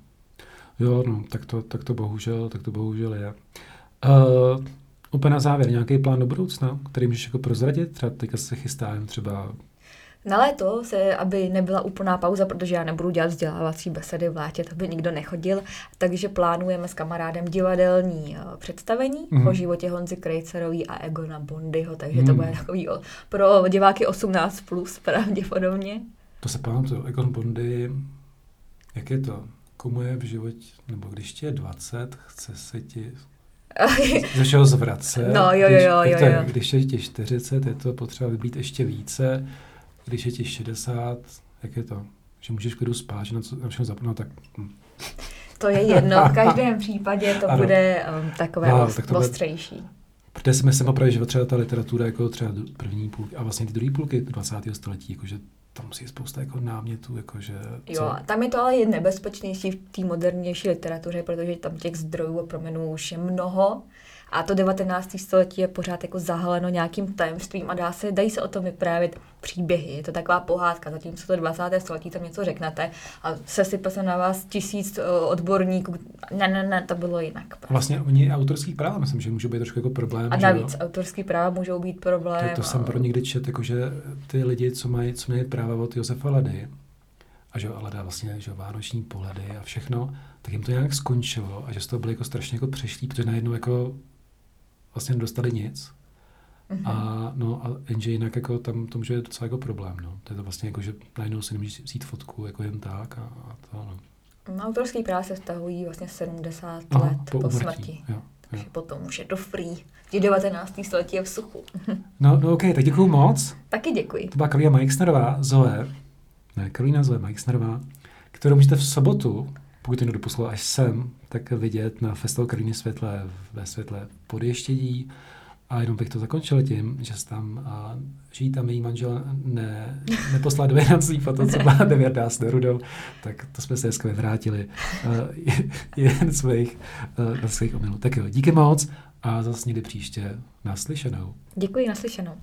Jo, no, tak to, tak to bohužel, tak to bohužel je. Uh, úplně na závěr, nějaký plán do budoucna, který můžeš jako prozradit? Třeba teďka se chystá třeba Na léto se, aby nebyla úplná pauza, protože já nebudu dělat vzdělávací besedy v létě, to by nikdo nechodil, takže plánujeme s kamarádem divadelní eh, představení Mhm. mm. o životě Honzy Krejcerový a Egona Bondyho, takže mm. to Mhm. bude takový o, pro diváky 18+, plus pravděpodobně. To se pamatuju, Egon Bondy, jak je to? Komu je v životě, nebo když ti je 20, chce se ti ze všeho zvracet. No, jo, jo, když, jo, jo, jo. Když je ti 40, je to potřeba vybít ještě více. Když je ti 60, jak je to? Že můžeš klidu spát, že na, co, na všechno zapnout, tak hm. To je jedno, v každém případě to Ano. bude um, takové Wow, wow, tak to bude- ostřejší. Protože si myslím opravdu, že třeba ta literatura jako třeba první půlky a vlastně ty druhé půlky 20. století, jakože tam musí spousta jako námětů, jakože... Jo, a tam je to ale je nebezpečnější v té modernější literatuře, protože tam těch zdrojů a proměnů už je mnoho. A to 19. století je pořád jako zahaleno nějakým tajemstvím a dá se, dají se o tom vyprávět příběhy. Je to taková pohádka, zatímco to 20. století tam něco řeknete a sesype se na vás tisíc uh, odborníků. Ne, ne, ne, to bylo jinak. Vlastně oni autorský práva, myslím, že můžou být trošku jako problém. A že jo? navíc autorský práva můžou být problém. To, to jsem a- pro někdy čet, jakože ty lidi, co mají, co mají práva od Josefa Lady, a že jo, Lada vlastně, že vánoční pohledy a všechno, tak jim to nějak skončilo a že z toho byli jako strašně jako přešlí, protože najednou jako vlastně nedostali nic. Mm-hmm. A, no, a jenže jinak jako tam to může být docela jako problém. No. To je to vlastně jako, že najednou si nemůžeš vzít fotku jako jen tak a, a to no. No, autorský práva se vztahují vlastně 70 Aha, let po, po smrti. Jo, jo. Takže potom už je to free. V 19. století je v suchu. no, no ok, tak děkuju moc. Taky děkuji. To byla Karolina Majksnerová, Zoe. Ne, Karolina Zoe Majksnerová, kterou můžete v sobotu, pokud to někdo až sem, tak vidět na Festival Karoliny světle ve světle podještědí. A jenom bych to zakončil tím, že se tam a, žijí tam její manžel ne, neposlal do vědanství po to, co má Nevěrdá s Nerudou, tak to jsme se dneska vrátili. Uh, jeden z svých, uh, svých omylů. Tak jo, díky moc a zase někdy příště naslyšenou. Děkuji, naslyšenou.